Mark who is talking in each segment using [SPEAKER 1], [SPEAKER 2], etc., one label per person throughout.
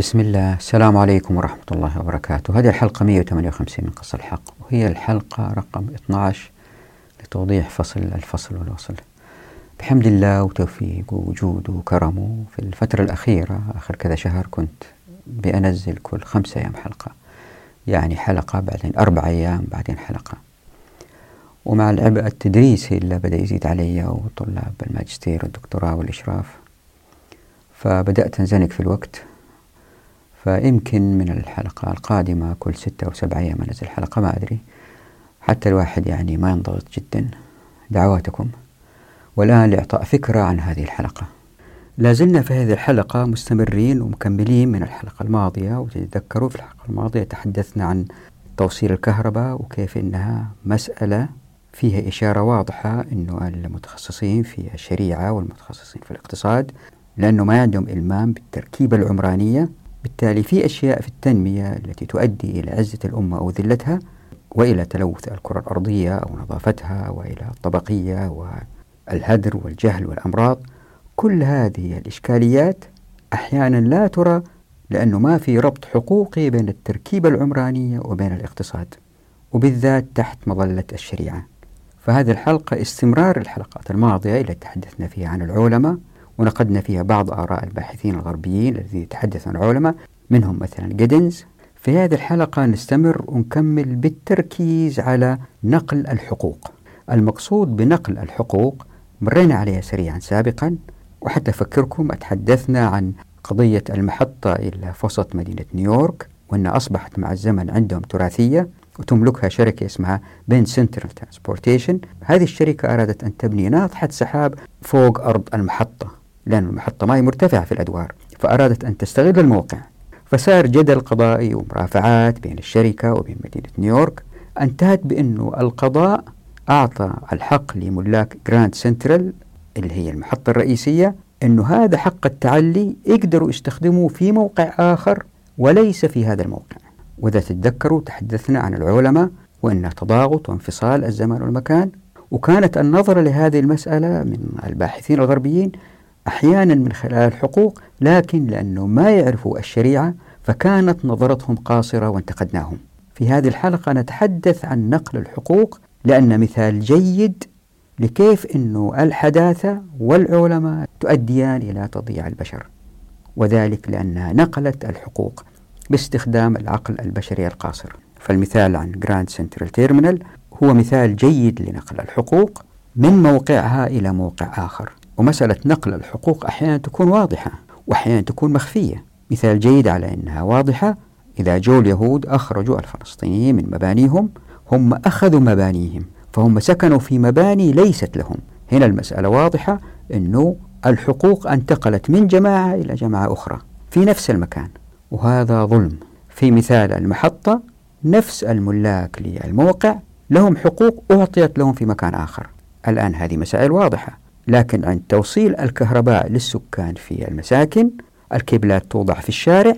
[SPEAKER 1] بسم الله. السلام عليكم ورحمة الله وبركاته. هذه الحلقة 158 من قص الحق وهي الحلقة رقم 12 لتوضيح فصل الفصل والوصل. بحمد الله وتوفيق ووجوده وكرمه في الفترة الأخيرة آخر كذا شهر كنت بأنزل كل خمسة أيام حلقة. يعني حلقة بعدين أربع أيام بعدين حلقة. ومع العبء التدريسي اللي بدأ يزيد علي وطلاب الماجستير والدكتوراه والإشراف فبدأت أنزنق في الوقت. فيمكن من الحلقة القادمة كل ستة أو سبعة أيام أنزل حلقة ما أدري. حتى الواحد يعني ما ينضغط جدا. دعواتكم. والآن لإعطاء فكرة عن هذه الحلقة. لازلنا في هذه الحلقة مستمرين ومكملين من الحلقة الماضية. وتتذكروا في الحلقة الماضية تحدثنا عن توصيل الكهرباء وكيف أنها مسألة فيها إشارة واضحة أنه المتخصصين في الشريعة والمتخصصين في الاقتصاد لأنه ما عندهم إلمام بالتركيبة العمرانية. بالتالي في أشياء في التنمية التي تؤدي إلى عزة الأمة أو ذلتها وإلى تلوث الكرة الأرضية أو نظافتها وإلى الطبقية والهدر والجهل والأمراض. كل هذه الإشكاليات أحيانا لا ترى لأنه ما في ربط حقوقي بين التركيبة العمرانية وبين الاقتصاد وبالذات تحت مظلة الشريعة. فهذه الحلقة استمرار الحلقات الماضية اللي تحدثنا فيها عن العلماء ونقدنا فيها بعض آراء الباحثين الغربيين الذين يتحدثون عن العولمة منهم مثلا جيدنز. في هذه الحلقة نستمر ونكمل بالتركيز على نقل الحقوق. المقصود بنقل الحقوق مرينا عليها سريعا سابقا وحتى أفكركم تحدثنا عن قضية المحطة إلى وسط مدينة نيويورك وأنها أصبحت مع الزمن عندهم تراثية وتملكها شركة اسمها Penn Central Transportation. هذه الشركة أرادت أن تبني ناطحة سحاب فوق أرض المحطة. لأن المحطة ما هي مرتفعة في الأدوار فأرادت أن تستغل الموقع. فصار جدل قضائي ومرافعات بين الشركة وبين مدينة نيويورك. انتهت بأنه القضاء أعطى الحق لملاك Grand Central اللي هي المحطة الرئيسية أنه هذا حق التعلي يقدروا يستخدموه في موقع آخر وليس في هذا الموقع. وإذا تتذكروا تحدثنا عن العولمة وأن تضاغط وانفصال الزمان والمكان وكانت النظرة لهذه المسألة من الباحثين الغربيين أحيانا من خلال الحقوق لكن لأنه ما يعرفوا الشريعة فكانت نظرتهم قاصرة وانتقدناهم. في هذه الحلقة نتحدث عن نقل الحقوق لأن مثال جيد لكيف أن الحداثة والعولمة تؤديان إلى تضييع البشر. وذلك لأنها نقلت الحقوق باستخدام العقل البشري القاصر. فالمثال عن Grand Central Terminal هو مثال جيد لنقل الحقوق من موقعها إلى موقع آخر. ومسألة نقل الحقوق أحيانا تكون واضحة وأحيانا تكون مخفية. مثال جيد على أنها واضحة إذا جو اليهود أخرجوا الفلسطينيين من مبانيهم هم أخذوا مبانيهم فهم سكنوا في مباني ليست لهم. هنا المسألة واضحة أنه الحقوق انتقلت من جماعة إلى جماعة أخرى في نفس المكان وهذا ظلم. في مثال المحطة نفس الملاك للموقع لهم حقوق أعطيت لهم في مكان آخر. الآن هذه مسائل واضحة. لكن عند توصيل الكهرباء للسكان في المساكن الكيبلات توضع في الشارع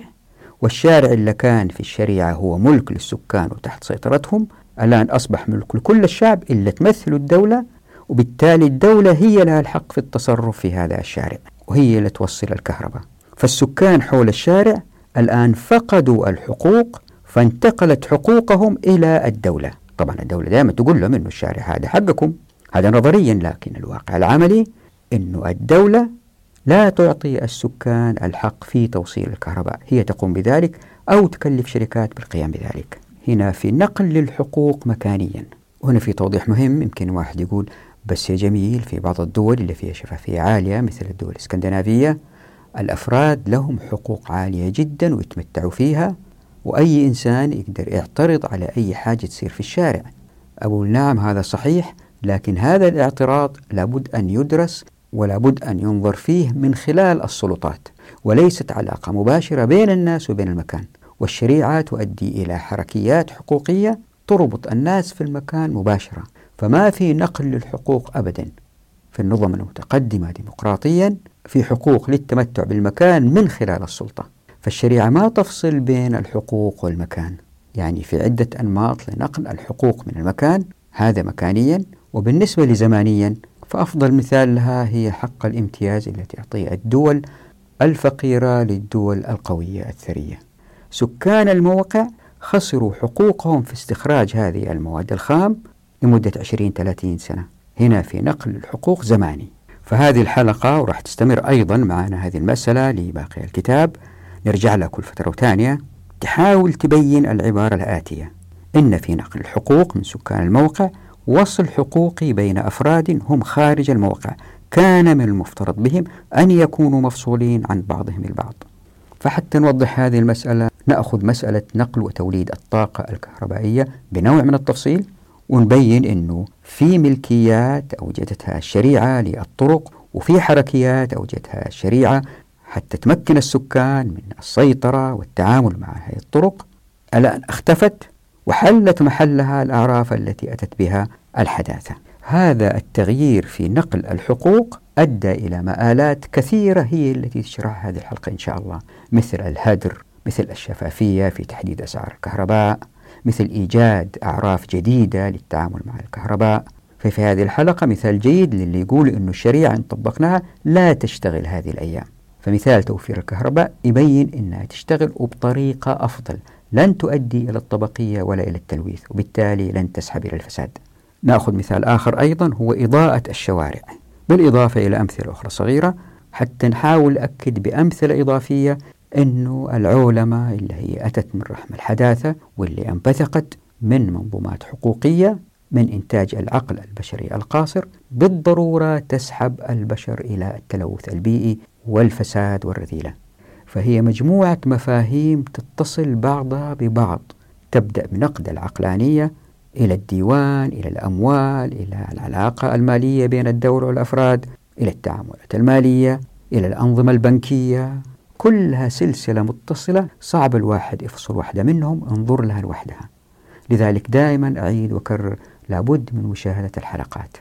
[SPEAKER 1] والشارع اللي كان في الشريعة هو ملك للسكان وتحت سيطرتهم الآن أصبح ملك لكل الشعب إلا تمثل الدولة وبالتالي الدولة هي لها الحق في التصرف في هذا الشارع وهي اللي توصل الكهرباء. فالسكان حول الشارع الآن فقدوا الحقوق فانتقلت حقوقهم إلى الدولة. طبعا الدولة دائما تقول لهم أنه الشارع هذا حقكم. هذا نظريا لكن الواقع العملي أنه الدولة لا تعطي السكان الحق في توصيل الكهرباء. هي تقوم بذلك أو تكلف شركات بالقيام بذلك. هنا في نقل للحقوق مكانيا. وهنا في توضيح مهم يمكن واحد يقول بس يا جميل في بعض الدول اللي فيها شفافية عالية مثل الدول الإسكندنافية الأفراد لهم حقوق عالية جدا ويتمتعوا فيها وأي إنسان يقدر يعترض على أي حاجة تصير في الشارع. أقول نعم هذا صحيح لكن هذا الاعتراض لابد أن يدرس ولابد أن ينظر فيه من خلال السلطات وليست علاقة مباشرة بين الناس وبين المكان. والشريعة تؤدي إلى حركيات حقوقية تربط الناس في المكان مباشرة فما في نقل للحقوق أبدا. في النظم المتقدمة ديمقراطيا في حقوق للتمتع بالمكان من خلال السلطة. فالشريعة ما تفصل بين الحقوق والمكان. يعني في عدة أنماط لنقل الحقوق من المكان هذا مكانيا وبالنسبة لزمانيا فأفضل مثال لها هي حق الامتياز التي تعطيه الدول الفقيرة للدول القوية الثرية. سكان الموقع خسروا حقوقهم في استخراج هذه المواد الخام لمدة 20-30 سنة. هنا في نقل الحقوق زماني. فهذه الحلقة وراح تستمر أيضا معنا هذه المسألة لباقي الكتاب. نرجع لها كل فترة وثانية. تحاول تبين العبارة الآتية. إن في نقل الحقوق من سكان الموقع وصل حقوقي بين أفراد هم خارج الموقع. كان من المفترض بهم أن يكونوا مفصولين عن بعضهم البعض. فحتى نوضح هذه المسألة نأخذ مسألة نقل وتوليد الطاقة الكهربائية بنوع من التفصيل ونبين أنه في ملكيات أوجدتها الشريعة للطرق وفي حركيات أوجدتها الشريعة حتى تمكن السكان من السيطرة والتعامل مع هذه الطرق. الآن اختفت وحلت محلها الأعراف التي أتت بها الحداثة. هذا التغيير في نقل الحقوق أدى إلى مآلات كثيرة هي التي تشرحها هذه الحلقة إن شاء الله. مثل الهدر مثل الشفافية في تحديد أسعار الكهرباء مثل إيجاد أعراف جديدة للتعامل مع الكهرباء. ففي هذه الحلقة مثال جيد للي يقول أن الشريعة إن طبقناها لا تشتغل هذه الأيام. فمثال توفير الكهرباء يبين أنها تشتغل وبطريقة أفضل. لن تؤدي إلى الطبقية ولا إلى التلويث وبالتالي لن تسحب إلى الفساد. نأخذ مثال آخر أيضا هو إضاءة الشوارع. بالإضافة إلى أمثلة أخرى صغيرة حتى نحاول نأكد بأمثلة إضافية أنه العولمة اللي هي أتت من رحم الحداثة واللي انبثقت من منظومات حقوقية من إنتاج العقل البشري القاصر بالضرورة تسحب البشر إلى التلوث البيئي والفساد والرذيلة. فهي مجموعة مفاهيم تتصل بعضها ببعض. تبدأ بنقد العقلانية إلى الديوان إلى الأموال إلى العلاقة المالية بين الدولة والأفراد إلى التعاملات المالية إلى الأنظمة البنكية. كلها سلسلة متصلة. صعب الواحد يفصل واحدة منهم. انظر لها لوحدها. لذلك دائما أعيد وكرر لابد من مشاهدة الحلقات.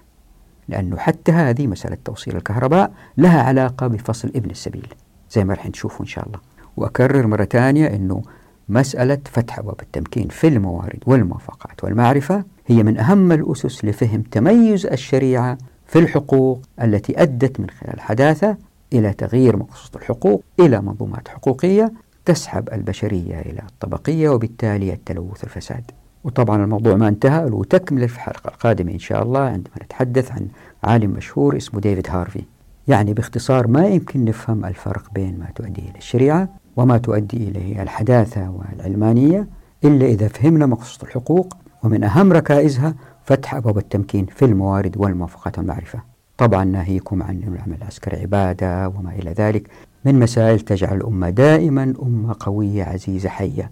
[SPEAKER 1] لأنه حتى هذه مسألة توصيل الكهرباء لها علاقة بفصل ابن السبيل. زي ما راح نشوفه إن شاء الله. وأكرر مرة ثانية أنه مسألة فتح أبواب التمكين في الموارد والموافقات والمعرفة هي من أهم الأسس لفهم تميز الشريعة في الحقوق التي أدت من خلال الحداثة إلى تغيير مقصود الحقوق إلى منظومات حقوقية تسحب البشرية إلى الطبقية وبالتالي التلوث والفساد وطبعا الموضوع ما انتهى وتكمل في الحلقة القادمة إن شاء الله عندما نتحدث عن عالم مشهور اسمه ديفيد هارفي. يعني باختصار ما يمكن نفهم الفرق بين ما تؤدي إلى الشريعة وما تؤدي إليه الحداثة والعلمانية إلا إذا فهمنا مقصود الحقوق ومن أهم ركائزها فتح أبواب التمكين في الموارد والموافقات والمعرفة طبعا ناهيكم عن العمل العسكري عبادة وما إلى ذلك. من مسائل تجعل الأمة دائما أمة قوية عزيزة حية.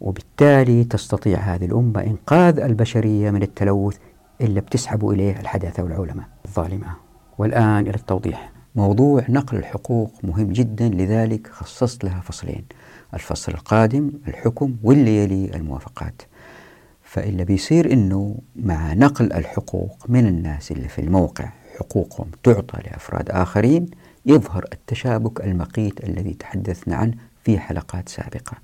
[SPEAKER 1] وبالتالي تستطيع هذه الأمة إنقاذ البشرية من التلوث إلا بتسحب إليه الحداثة والعولمة الظالمة. والآن إلى التوضيح. موضوع نقل الحقوق مهم جدا لذلك خصصت لها فصلين. الفصل القادم الحكم واللي يلي الموافقات. فإلا بيصير أنه مع نقل الحقوق من الناس اللي في الموقع حقوقهم تعطى لأفراد آخرين يظهر التشابك المقيت الذي تحدثنا عنه في حلقات سابقة.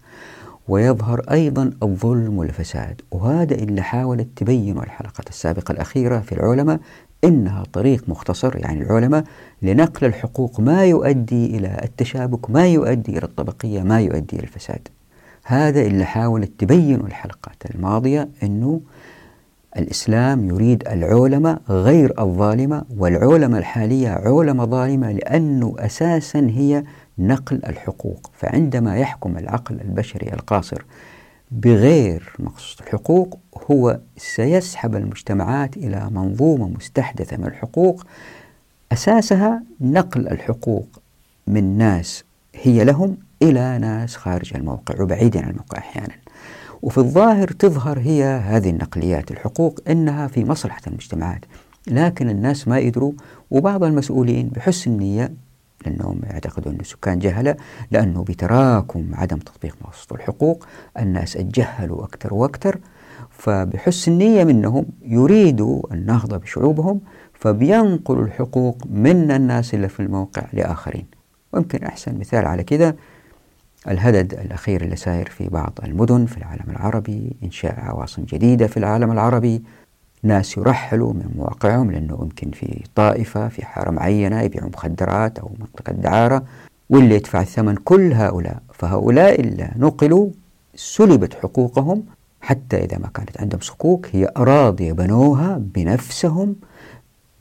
[SPEAKER 1] ويظهر أيضا الظلم والفساد. وهذا اللي حاولت تبين الحلقة السابقة الأخيرة في العلماء إنها طريق مختصر يعني العلماء لنقل الحقوق ما يؤدي إلى التشابك ما يؤدي إلى الطبقية ما يؤدي إلى الفساد. هذا اللي حاولت تبين الحلقات الماضية أنه الإسلام يريد العولمة غير الظالمة والعولمة الحالية عولمة ظالمة لأنه أساسا هي نقل الحقوق. فعندما يحكم العقل البشري القاصر بغير مقصود الحقوق هو سيسحب المجتمعات إلى منظومة مستحدثة من الحقوق. أساسها نقل الحقوق من ناس هي لهم إلى ناس خارج الموقع وبعيدا عن الموقع أحيانا. وفي الظاهر تظهر هي هذه النقليات الحقوق إنها في مصلحة المجتمعات. لكن الناس ما يدروا وبعض المسؤولين بحسن نية لأنهم يعتقدوا أن سكان جهلة لأنه بتراكم عدم تطبيق مواصفات الحقوق. الناس أتجهلوا أكثر وأكثر فبحسن نية منهم يريدوا النهضة بشعوبهم فبينقلوا الحقوق من الناس اللي في الموقع لآخرين. ويمكن أحسن مثال على كذا الهدد الأخير اللي ساير في بعض المدن في العالم العربي إنشاء عواصم جديدة في العالم العربي. ناس يرحلوا من مواقعهم لأنه يمكن في طائفة في حارة معينة يبيعوا مخدرات أو منطقة دعارة واللي يدفع الثمن كل هؤلاء. فهؤلاء اللي نقلوا سلبت حقوقهم حتى إذا ما كانت عندهم صكوك هي أراضي بنوها بنفسهم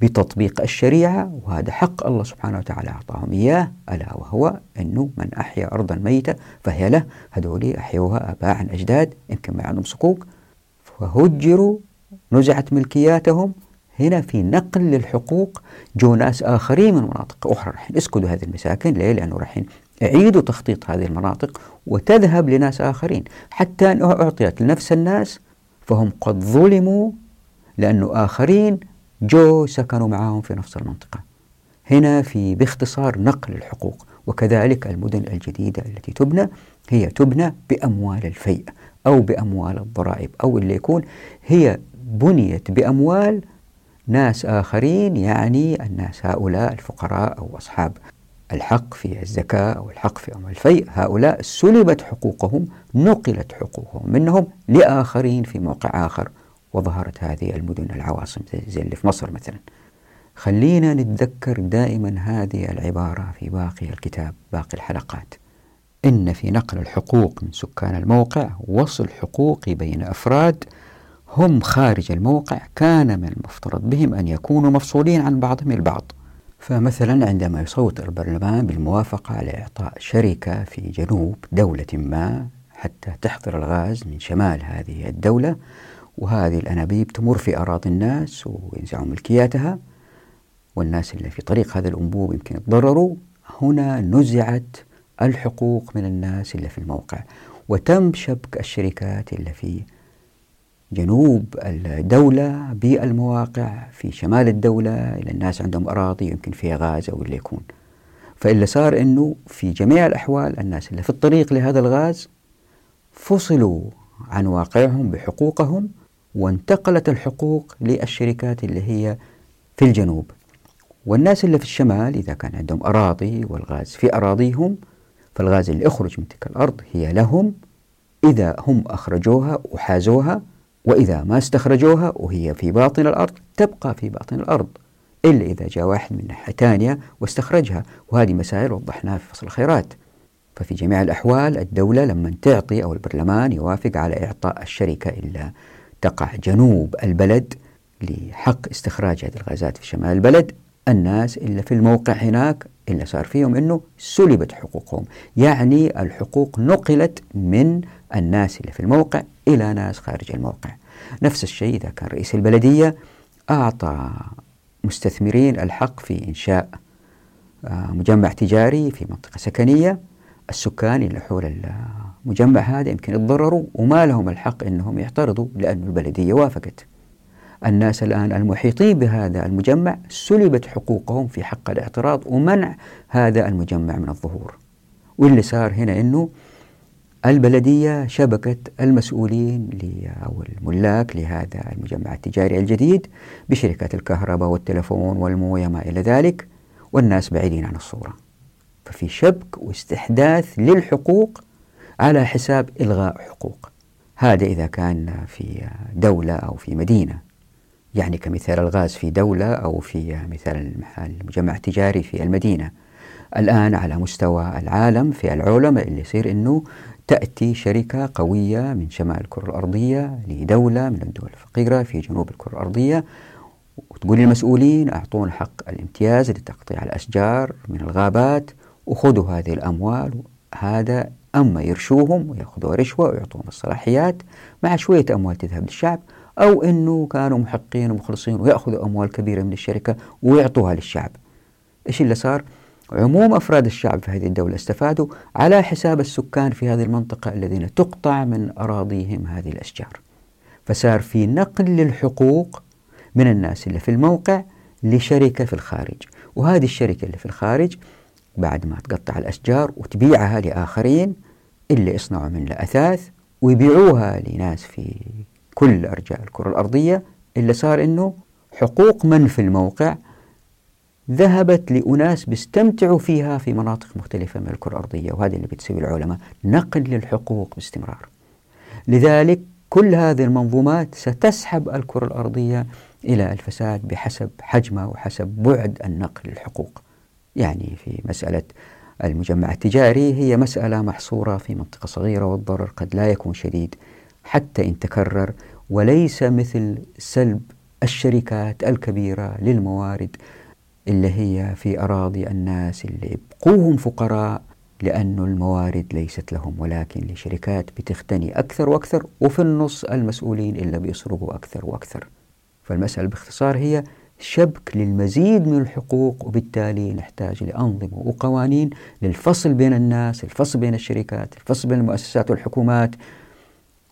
[SPEAKER 1] بتطبيق الشريعة وهذا حق الله سبحانه وتعالى أعطاهم إياه ألا وهو أنه من أحيا أرضا ميتة فهي له هذولي أحيوها آباء عن أجداد يمكن ما عندهم صكوك فهجروا نزعت ملكياتهم هنا في نقل للحقوق جو ناس آخرين من مناطق أخرى راح يسكنوا هذه المساكن ليه؟ لأنه راح يعيدوا تخطيط هذه المناطق وتذهب لناس آخرين. حتى أنها أعطيت لنفس الناس فهم قد ظلموا لأنه آخرين جو سكنوا معهم في نفس المنطقة. هنا في باختصار نقل الحقوق وكذلك المدن الجديدة التي تبنى هي تبنى بأموال الفيء أو بأموال الضرائب أو اللي يكون هي بنيت بأموال ناس آخرين يعني الناس هؤلاء الفقراء أو أصحاب الحق في الزكاة أو الحق في أموال الفيء. هؤلاء سلبت حقوقهم نقلت حقوقهم منهم لآخرين في موقع آخر وظهرت هذه المدن العواصم زي اللي في مصر مثلا. خلينا نتذكر دائما هذه العبارة في باقي الكتاب باقي الحلقات. إن في نقل الحقوق من سكان الموقع وصل حقوقي بين أفراد هم خارج الموقع كان من المفترض بهم أن يكونوا مفصولين عن بعضهم البعض. فمثلا عندما يصوت البرلمان بالموافقة على إعطاء شركة في جنوب دولة ما حتى تحضر الغاز من شمال هذه الدولة وهذه الأنابيب تمر في أراضي الناس وينزعوا ملكياتها والناس اللي في طريق هذا الأنبوب يمكن يتضرروا. هنا نزعت الحقوق من الناس اللي في الموقع وتم شبك الشركات اللي في جنوب الدولة بالمواقع في شمال الدولة إلى الناس عندهم أراضي يمكن فيها غاز أو اللي يكون. فإلا صار أنه في جميع الأحوال الناس اللي في الطريق لهذا الغاز فصلوا عن واقعهم بحقوقهم وانتقلت الحقوق للشركات اللي هي في الجنوب. والناس اللي في الشمال إذا كان عندهم أراضي والغاز في أراضيهم فالغاز اللي يخرج من تلك الأرض هي لهم إذا هم أخرجوها وحازوها وإذا ما استخرجوها وهي في باطن الأرض تبقى في باطن الأرض. إلا إذا جاء واحد من ناحية ثانية واستخرجها. وهذه مسائل وضحناها في فصل الخيرات. ففي جميع الأحوال الدولة لما تعطي أو البرلمان يوافق على إعطاء الشركة إلا تقع جنوب البلد لحق استخراج هذه الغازات في شمال البلد الناس اللي في الموقع هناك اللي صار فيهم أنه سلبت حقوقهم. يعني الحقوق نقلت من الناس اللي في الموقع إلى ناس خارج الموقع. نفس الشيء إذا كان رئيس البلدية أعطى مستثمرين الحق في إنشاء آه، مجمع تجاري في منطقة سكنية. السكان اللي حول المجمع هذا يمكن يتضرروا وما لهم الحق أنهم يعترضوا لأن البلدية وافقت. الناس الآن المحيطين بهذا المجمع سلبت حقوقهم في حق الاعتراض ومنع هذا المجمع من الظهور. واللي صار هنا أنه البلدية شبكت المسؤولين أو الملاك لهذا المجمع التجاري الجديد بشركات الكهرباء والتلفون والموية ما إلى ذلك والناس بعيدين عن الصورة. ففي شبك واستحداث للحقوق على حساب إلغاء حقوق. هذا إذا كان في دولة أو في مدينة. يعني كمثال الغاز في دولة أو في مثال المجمع التجاري في المدينة. الآن على مستوى العالم في العولمة اللي يصير أنه تأتي شركة قوية من شمال الكرة الأرضية لدولة من الدول الفقيرة في جنوب الكرة الأرضية وتقول للمسؤولين أعطونا حق الامتياز لتقطيع الأشجار من الغابات وخذوا هذه الأموال هذا أما يرشوهم ويأخذوا رشوة ويعطوهم الصلاحيات مع شوية أموال تذهب للشعب أو أنه كانوا محقين ومخلصين ويأخذوا أموال كبيرة من الشركة ويعطوها للشعب إيش اللي صار؟ عموم أفراد الشعب في هذه الدولة استفادوا على حساب السكان في هذه المنطقة الذين تقطع من أراضيهم هذه الأشجار. فصار في نقل للحقوق من الناس اللي في الموقع لشركة في الخارج. وهذه الشركة اللي في الخارج بعد ما تقطع الأشجار وتبيعها لآخرين اللي يصنعوا منها أثاث ويبيعوها لناس في كل أرجاء الكرة الأرضية اللي صار أنه حقوق من في الموقع ذهبت لأناس بيستمتعوا فيها في مناطق مختلفة من الكرة الأرضية وهذا اللي بتسوي العلماء نقل للحقوق باستمرار. لذلك كل هذه المنظومات ستسحب الكرة الأرضية إلى الفساد بحسب حجمها وحسب بعد النقل للحقوق. يعني في مسألة المجمع التجاري هي مسألة محصورة في منطقة صغيرة والضرر قد لا يكون شديد حتى إن تكرر وليس مثل سلب الشركات الكبيرة للموارد اللي هي في أراضي الناس اللي يبقوهم فقراء لأن الموارد ليست لهم ولكن لشركات بتغتني أكثر وأكثر وفي النص المسؤولين إلا بيسرقوا أكثر وأكثر. فالمسألة باختصار هي شبك للمزيد من الحقوق وبالتالي نحتاج لأنظمة وقوانين للفصل بين الناس الفصل بين الشركات الفصل بين المؤسسات والحكومات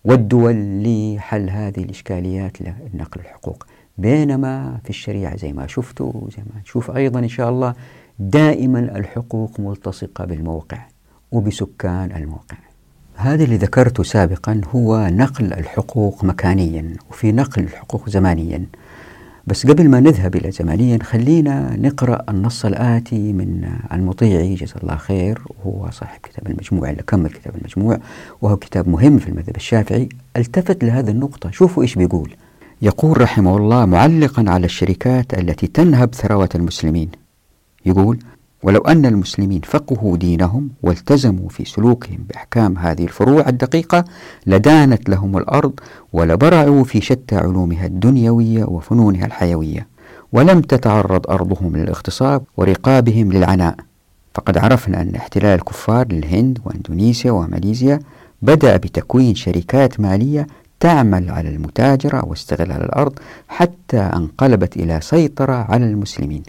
[SPEAKER 1] والدول لحل هذه الإشكاليات لنقل الحقوق. بينما في الشريعة زي ما شفتوا زي ما نشوف أيضا إن شاء الله دائما الحقوق ملتصقة بالموقع وبسكان الموقع. هذا اللي ذكرته سابقا هو نقل الحقوق مكانيا وفي نقل الحقوق زمانيا. بس قبل ما نذهب إلى زمانيا خلينا نقرأ النص الآتي من المطيعي جزا الله خير وهو صاحب كتاب المجموع اللي كمل كتاب المجموع وهو كتاب مهم في المذهب الشافعي. التفت لهذه النقطة. شوفوا إيش بيقول. يقول رحمه الله معلقا على الشركات التي تنهب ثروة المسلمين. يقول ولو أن المسلمين فقهوا دينهم والتزموا في سلوكهم بأحكام هذه الفروع الدقيقة لدانت لهم الأرض ولبرعوا في شتى علومها الدنيوية وفنونها الحيوية ولم تتعرض أرضهم للاغتصاب ورقابهم للعناء. فقد عرفنا أن احتلال الكفار للهند وأندونيسيا وماليزيا بدأ بتكوين شركات مالية تعمل على المتاجرة واستغلال الأرض حتى انقلبت إلى سيطرة على المسلمين.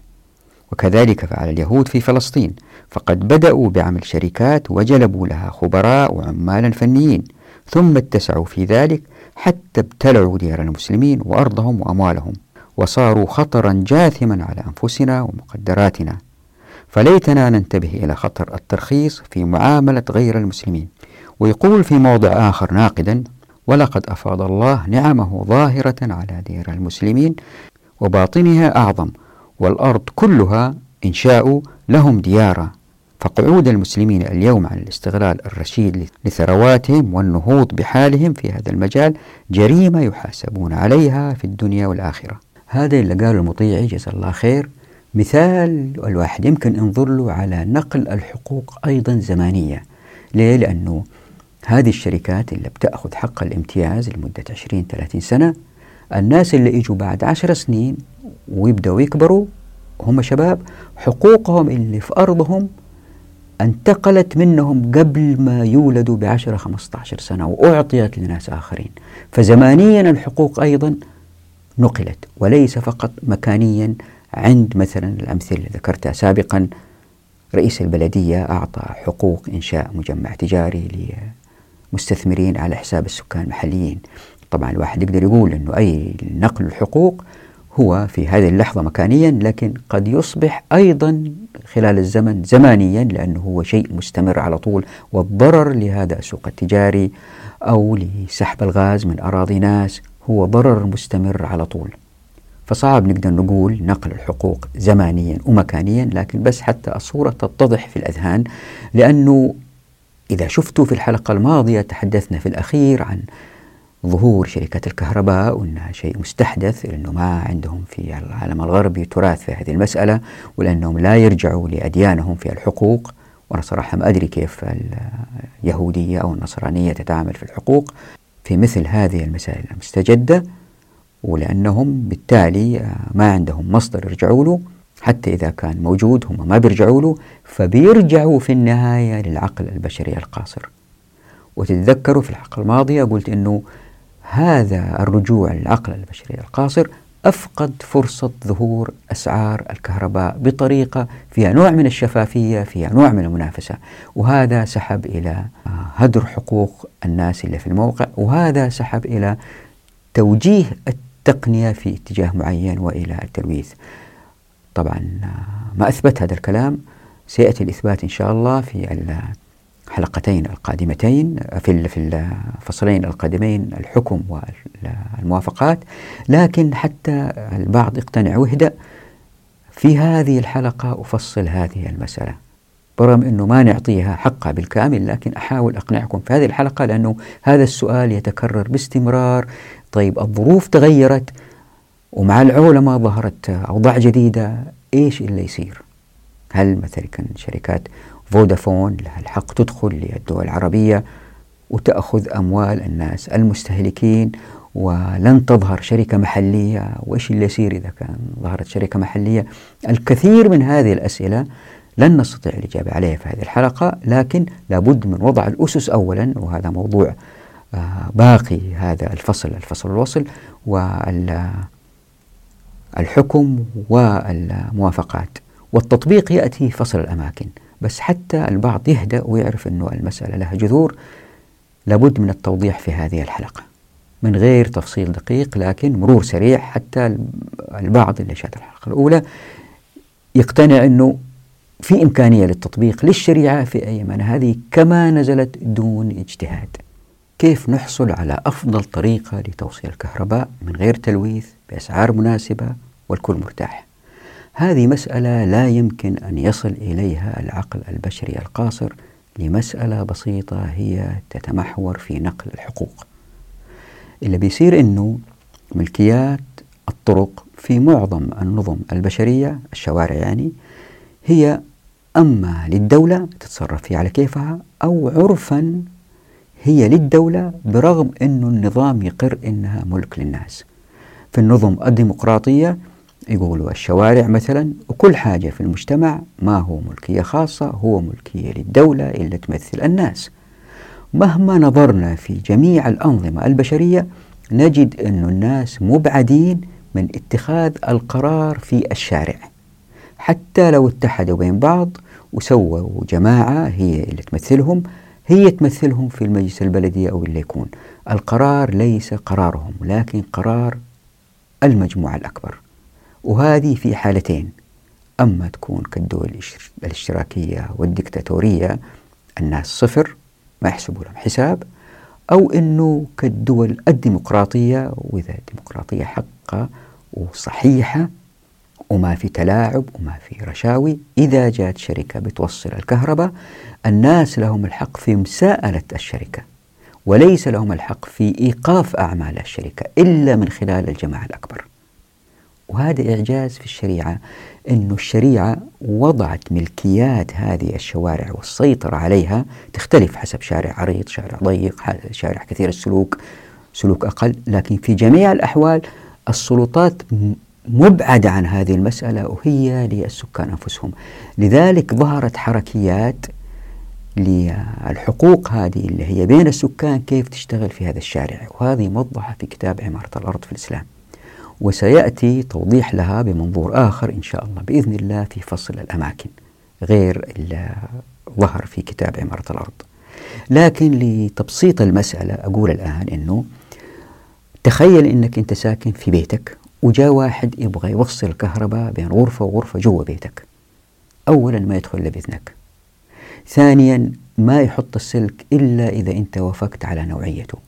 [SPEAKER 1] وكذلك فعل اليهود في فلسطين فقد بدأوا بعمل شركات وجلبوا لها خبراء وعمالا فنيين ثم اتسعوا في ذلك حتى ابتلعوا ديار المسلمين وأرضهم وأموالهم وصاروا خطرا جاثما على أنفسنا ومقدراتنا. فليتنا ننتبه إلى خطر الترخيص في معاملة غير المسلمين. ويقول في موضع آخر ناقدا ولقد أفاض الله نعمه ظاهرة على دير المسلمين وباطنها أعظم والأرض كلها إن شاءوا لهم ديارا. فقعود المسلمين اليوم عن الاستغلال الرشيد لثرواتهم والنهوض بحالهم في هذا المجال جريمة يحاسبون عليها في الدنيا والآخرة. هذا اللي قاله المطيعي جزا الله خير. مثال الواحد يمكن انظر له على نقل الحقوق أيضا زمانية. ليه؟ لأنه هذه الشركات اللي بتأخذ حق الامتياز لمدة 20-30 سنة الناس اللي يجوا بعد عشر سنين ويبدأوا يكبروا هم شباب حقوقهم اللي في أرضهم انتقلت منهم قبل ما يولدوا بعشرة خمسة عشر سنة وأعطيت لناس آخرين. فزمانيا الحقوق أيضا نقلت وليس فقط مكانيا. عند مثلا الأمثلة اللي ذكرتها سابقا رئيس البلدية أعطى حقوق إنشاء مجمع تجاري لمستثمرين على حساب السكان المحليين طبعا الواحد يقدر يقول أنه أي نقل الحقوق هو في هذه اللحظة مكانيا لكن قد يصبح أيضا خلال الزمن زمانيا لأنه هو شيء مستمر على طول والضرر لهذا السوق التجاري أو لسحب الغاز من أراضي ناس هو ضرر مستمر على طول. فصعب نقدر نقول نقل الحقوق زمانيا ومكانيا لكن بس حتى الصورة تتضح في الأذهان لأنه إذا شفتوا في الحلقة الماضية تحدثنا في الأخير عن ظهور شركات الكهرباء وأنها شيء مستحدث لأنه ما عندهم في العالم الغربي تراث في هذه المسألة ولأنهم لا يرجعوا لأديانهم في الحقوق. وأنا صراحة ما أدري كيف اليهودية أو النصرانية تتعامل في الحقوق. في مثل هذه المسائل المستجدة ولأنهم بالتالي ما عندهم مصدر يرجعوا له. حتى إذا كان موجود هم ما بيرجعوا له فبيرجعوا في النهاية للعقل البشري القاصر. وتتذكروا في الحلقة الماضية قلت أنه هذا الرجوع للعقل البشري القاصر أفقد فرصة ظهور أسعار الكهرباء بطريقة فيها نوع من الشفافية فيها نوع من المنافسة. وهذا سحب إلى هدر حقوق الناس اللي في الموقع وهذا سحب إلى توجيه التقنية في اتجاه معين وإلى التلويث. طبعا ما أثبت هذا الكلام سيأتي الإثبات إن شاء الله في الحلقتين القادمتين في في الفصلين القادمين الحكم والموافقات. لكن حتى البعض يقتنع وهدأ في هذه الحلقة أفصل هذه المسألة. برغم أنه ما نعطيها حقها بالكامل لكن أحاول أقنعكم في هذه الحلقة لأنه هذا السؤال يتكرر باستمرار. طيب الظروف تغيرت ومع العولمة ظهرت أوضاع جديدة. إيش اللي يصير؟ هل مثلا شركات فودافون لها الحق تدخل للدول العربية وتأخذ أموال الناس المستهلكين ولن تظهر شركة محلية؟ وإيش اللي يصير إذا كان ظهرت شركة محلية؟ الكثير من هذه الأسئلة لن نستطيع الإجابة عليها في هذه الحلقة لكن لابد من وضع الأسس أولا وهذا موضوع آه، باقي هذا الفصل الفصل الوصل والحكم والموافقات. والتطبيق يأتي فصل الأماكن. بس حتى البعض يهدأ ويعرف أنه المسألة لها جذور لابد من التوضيح في هذه الحلقة. من غير تفصيل دقيق لكن مرور سريع حتى البعض اللي شاهد الحلقة الأولى يقتنع أنه في إمكانية للتطبيق للشريعة في أيمن هذه كما نزلت دون اجتهاد. كيف نحصل على أفضل طريقة لتوصيل الكهرباء من غير تلويث؟ بأسعار مناسبة والكل مرتاح. هذه مسألة لا يمكن أن يصل إليها العقل البشري القاصر لمسألة بسيطة هي تتمحور في نقل الحقوق. اللي بيصير أنه ملكيات الطرق في معظم النظم البشرية الشوارع يعني هي أما للدولة تتصرف فيها على كيفها أو عرفا هي للدولة برغم أن النظام يقر أنها ملك للناس. في النظم الديمقراطية يقولوا الشوارع مثلا وكل حاجة في المجتمع ما هو ملكية خاصة هو ملكية للدولة اللي تمثل الناس. مهما نظرنا في جميع الأنظمة البشرية نجد أن الناس مبعدين من اتخاذ القرار في الشارع. حتى لو اتحدوا بين بعض وسووا جماعة هي اللي تمثلهم هي تمثلهم في المجلس البلدي أو اللي يكون. القرار ليس قرارهم لكن قرار المجموعة الأكبر. وهذه في حالتين. أما تكون كالدول الاشتراكية والدكتاتورية الناس صفر ما يحسبوا لهم حساب أو أنه كالدول الديمقراطية وإذا الديمقراطية حقة وصحيحة وما في تلاعب وما في رشاوي إذا جاءت شركة بتوصل الكهرباء الناس لهم الحق في مساءلة الشركة. وليس لهم الحق في إيقاف أعمال الشركة إلا من خلال الجماعة الأكبر. وهذا إعجاز في الشريعة أن الشريعة وضعت ملكيات هذه الشوارع والسيطرة عليها تختلف حسب شارع عريض شارع ضيق شارع كثير السلوك سلوك أقل. لكن في جميع الأحوال السلطات مبعدة عن هذه المسألة وهي للسكان أنفسهم. لذلك ظهرت حركيات للحقوق هذه اللي هي بين السكان كيف تشتغل في هذا الشارع. وهذه موضحة في كتاب عمارة الأرض في الإسلام. وسيأتي توضيح لها بمنظور آخر إن شاء الله بإذن الله في فصل الأماكن غير اللي ظهر في كتاب عمارة الأرض. لكن لتبسيط المسألة أقول الآن أنه تخيل أنك أنت ساكن في بيتك وجاء واحد يبغى يوصل الكهرباء بين غرفة وغرفة جوا بيتك. أولا ما يدخل بإذنك. ثانيا ما يحط السلك إلا إذا أنت وافقت على نوعيته.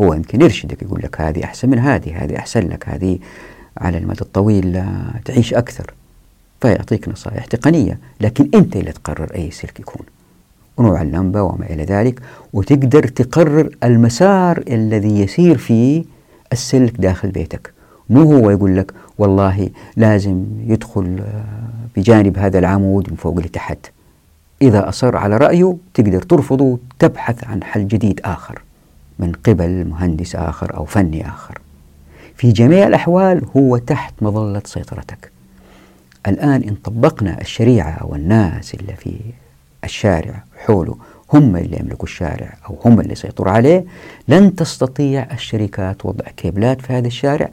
[SPEAKER 1] هو يمكن يرشدك يقول لك هذه أحسن من هذه هذه أحسن لك هذه على المدى الطويل تعيش أكثر. فيعطيك نصائح تقنية لكن أنت اللي تقرر أي سلك يكون. ونوع اللمبة وما إلى ذلك. وتقدر تقرر المسار الذي يسير فيه السلك داخل بيتك. مو هو يقول لك والله لازم يدخل بجانب هذا العمود من فوق لتحت. إذا أصر على رأيه تقدر ترفضه تبحث عن حل جديد آخر من قبل مهندس آخر أو فني آخر. في جميع الأحوال هو تحت مظلة سيطرتك. الآن إن طبقنا الشريعة والناس اللي في الشارع حوله هم اللي يملكوا الشارع أو هم اللي يسيطروا عليه لن تستطيع الشركات وضع كيبلات في هذا الشارع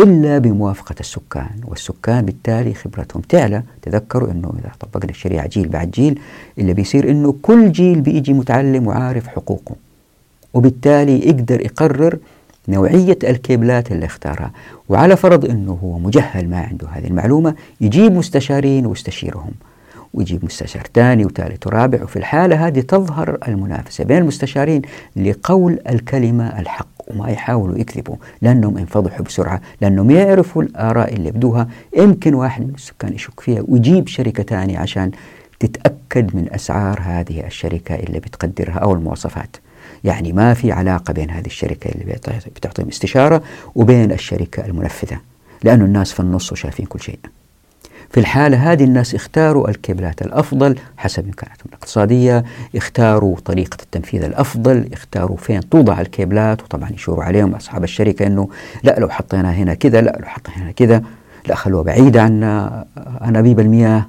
[SPEAKER 1] إلا بموافقة السكان والسكان بالتالي خبرتهم تعلى. تذكروا أنه إذا طبقنا الشريعة جيل بعد جيل اللي بيصير أنه كل جيل بيجي متعلم وعارف حقوقه وبالتالي يقدر يقرر نوعية الكيبلات اللي اختارها. وعلى فرض أنه هو مجهل ما عنده هذه المعلومة يجيب مستشارين ويستشيرهم. ويجيب مستشار ثاني وثالث ورابع وفي الحالة هذه تظهر المنافسة بين المستشارين لقول الكلمة الحق وما يحاولوا يكذبوا لأنهم ينفضحوا بسرعة لأنهم يعرفوا الآراء اللي بدوها يمكن واحد من السكان يشك فيها ويجيب شركة ثانية عشان تتأكد من أسعار هذه الشركة اللي بتقدرها أو المواصفات. يعني ما في علاقة بين هذه الشركة اللي بتعطيهم استشارة وبين الشركة المنفذة لأن الناس في النص وشايفين كل شيء. في الحالة هذه الناس اختاروا الكيبلات الأفضل حسب إمكاناتهم الاقتصادية اختاروا طريقة التنفيذ الأفضل اختاروا فين توضع الكيبلات وطبعا يشوروا عليهم أصحاب الشركة أنه لا لو حطينا هنا كذا لا لو حطينا هنا كذا لا خلوها بعيدة عن أنابيب المياه.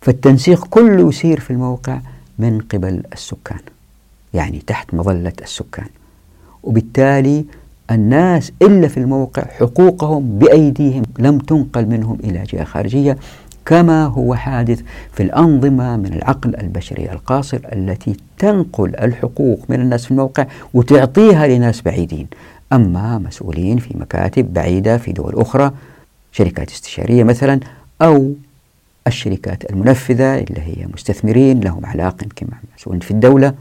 [SPEAKER 1] فالتنسيق كله يصير في الموقع من قبل السكان يعني تحت مظلة السكان. وبالتالي الناس إلا في الموقع حقوقهم بأيديهم لم تنقل منهم إلى جهة خارجية كما هو حادث في الأنظمة من العقل البشري القاصر التي تنقل الحقوق من الناس في الموقع وتعطيها لناس بعيدين. أما مسؤولين في مكاتب بعيدة في دول أخرى شركات استشارية مثلا أو الشركات المنفذة اللي هي مستثمرين لهم علاقة يمكن مع مسؤولين في الدولة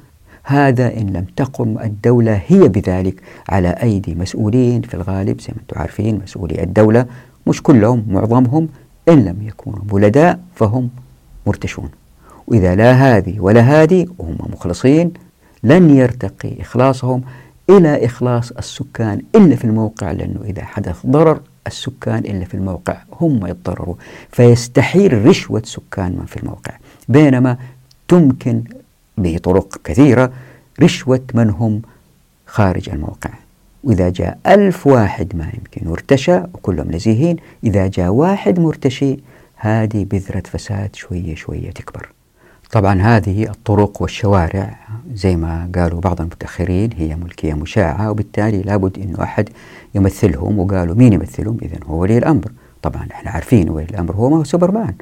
[SPEAKER 1] هذا إن لم تقم الدولة هي بذلك على أيدي مسؤولين في الغالب زي ما أنتم عارفين مسؤولي الدولة. مش كلهم معظمهم إن لم يكونوا بلداء فهم مرتشون. وإذا لا هذه ولا هذه وهم مخلصين لن يرتقي إخلاصهم إلى إخلاص السكان إلا في الموقع لأنه إذا حدث ضرر السكان إلا في الموقع هم يتضرروا. فيستحيل رشوة سكان من في الموقع. بينما تمكن بطرق كثيرة رشوة من هم خارج الموقع. وإذا جاء ألف واحد ما يمكن وارتشى وكلهم نزيهين إذا جاء واحد مرتشي هذه بذرة فساد شوية شوية تكبر. طبعا هذه الطرق والشوارع زي ما قالوا بعض المتأخرين هي ملكية مشاعة وبالتالي لابد أنه أحد يمثلهم وقالوا مين يمثلهم؟ إذا هو ولي الأمر. طبعا إحنا عارفين ولي الأمر هو ما هو سوبرمان.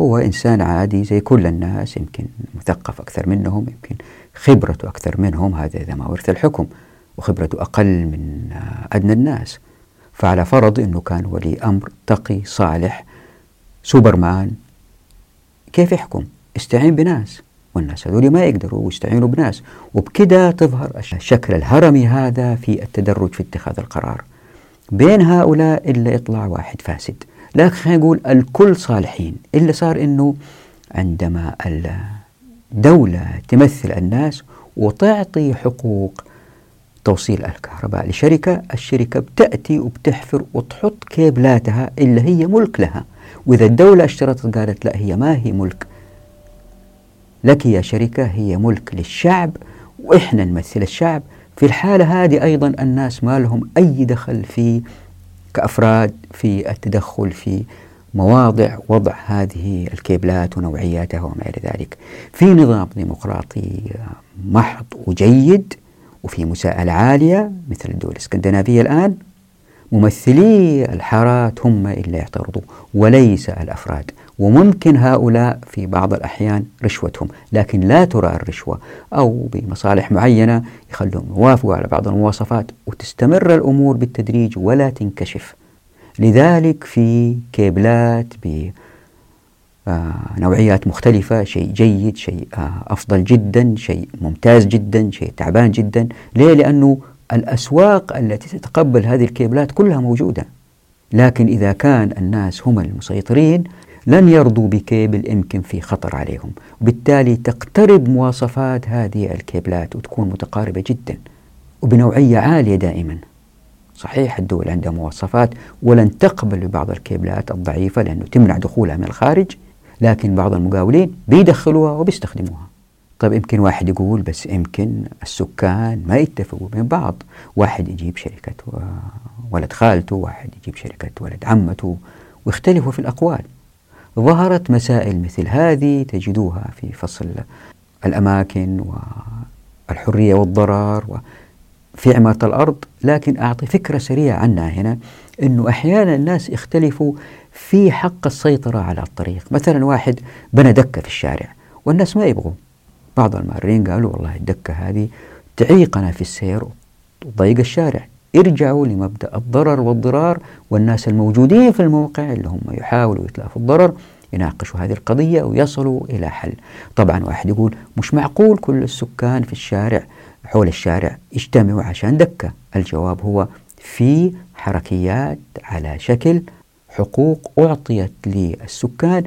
[SPEAKER 1] هو إنسان عادي زي كل الناس يمكن مثقف أكثر منهم يمكن خبرته أكثر منهم هذا إذا ما ورث الحكم وخبرته أقل من أدنى الناس. فعلى فرض أنه كان ولي أمر تقي صالح سوبرمان كيف يحكم؟ استعين بناس والناس هذول ما يقدروا يستعينوا بناس. وبكده تظهر الشكل الهرمي هذا في التدرج في اتخاذ القرار. بين هؤلاء إلا يطلع واحد فاسد. لكن خلينا نقول الكل صالحين. اللي صار إنه عندما الدولة تمثل الناس وتعطي حقوق توصيل الكهرباء لشركة الشركة بتأتي وبتحفر وتحط كيبلاتها اللي هي ملك لها. وإذا الدولة اشترطت قالت لا هي ما هي ملك لك يا شركة هي ملك للشعب وإحنا نمثل الشعب. في الحالة هذه أيضا الناس ما لهم أي دخل في كأفراد في التدخل في مواضع وضع هذه الكيبلات ونوعياتها وما إلى ذلك. في نظام ديمقراطي محض وجيد وفي مساءلة عالية مثل الدول الإسكندنافية الآن ممثلي الحارات هم اللي يعترضوا وليس الأفراد. وممكن هؤلاء في بعض الأحيان رشوتهم لكن لا ترى الرشوة أو بمصالح معينة يخلون يوافقوا على بعض المواصفات وتستمر الأمور بالتدريج ولا تنكشف. لذلك في كيبلات بنوعيات مختلفة شيء جيد شيء آه، أفضل جدا شيء ممتاز جدا شيء تعبان جدا. ليه؟ لأنه الأسواق التي تتقبل هذه الكيبلات كلها موجودة. لكن إذا كان الناس هم المسيطرين لن يرضوا بكيبل يمكن في خطر عليهم. وبالتالي تقترب مواصفات هذه الكيبلات وتكون متقاربة جدا وبنوعية عالية دائما. صحيح الدول عندها مواصفات ولن تقبل ببعض الكيبلات الضعيفة لأنه تمنع دخولها من الخارج لكن بعض المقاولين بيدخلوها وبيستخدموها. طيب يمكن واحد يقول بس يمكن السكان ما يتفقوا بين بعض. واحد يجيب شركة ولد خالته واحد يجيب شركة ولد عمته ويختلفوا في الأقوال. ظهرت مسائل مثل هذه تجدوها في فصل الأماكن والحرية والضرر في عمارة الأرض. لكن أعطي فكرة سريعة عنها هنا أنه أحيانا الناس يختلفوا في حق السيطرة على الطريق. مثلا واحد بنى دكة في الشارع والناس ما يبغوا. بعض المارين قالوا والله الدكة هذه تعيقنا في السير وتضيق الشارع. ارجعوا لمبدأ الضرر والضرار والناس الموجودين في الموقع اللي هم يحاولوا يتلافوا الضرر يناقشوا هذه القضية ويصلوا إلى حل. طبعا واحد يقول مش معقول كل السكان في الشارع حول الشارع يجتمعوا عشان دكة. الجواب هو في حركيات على شكل حقوق أعطيت للسكان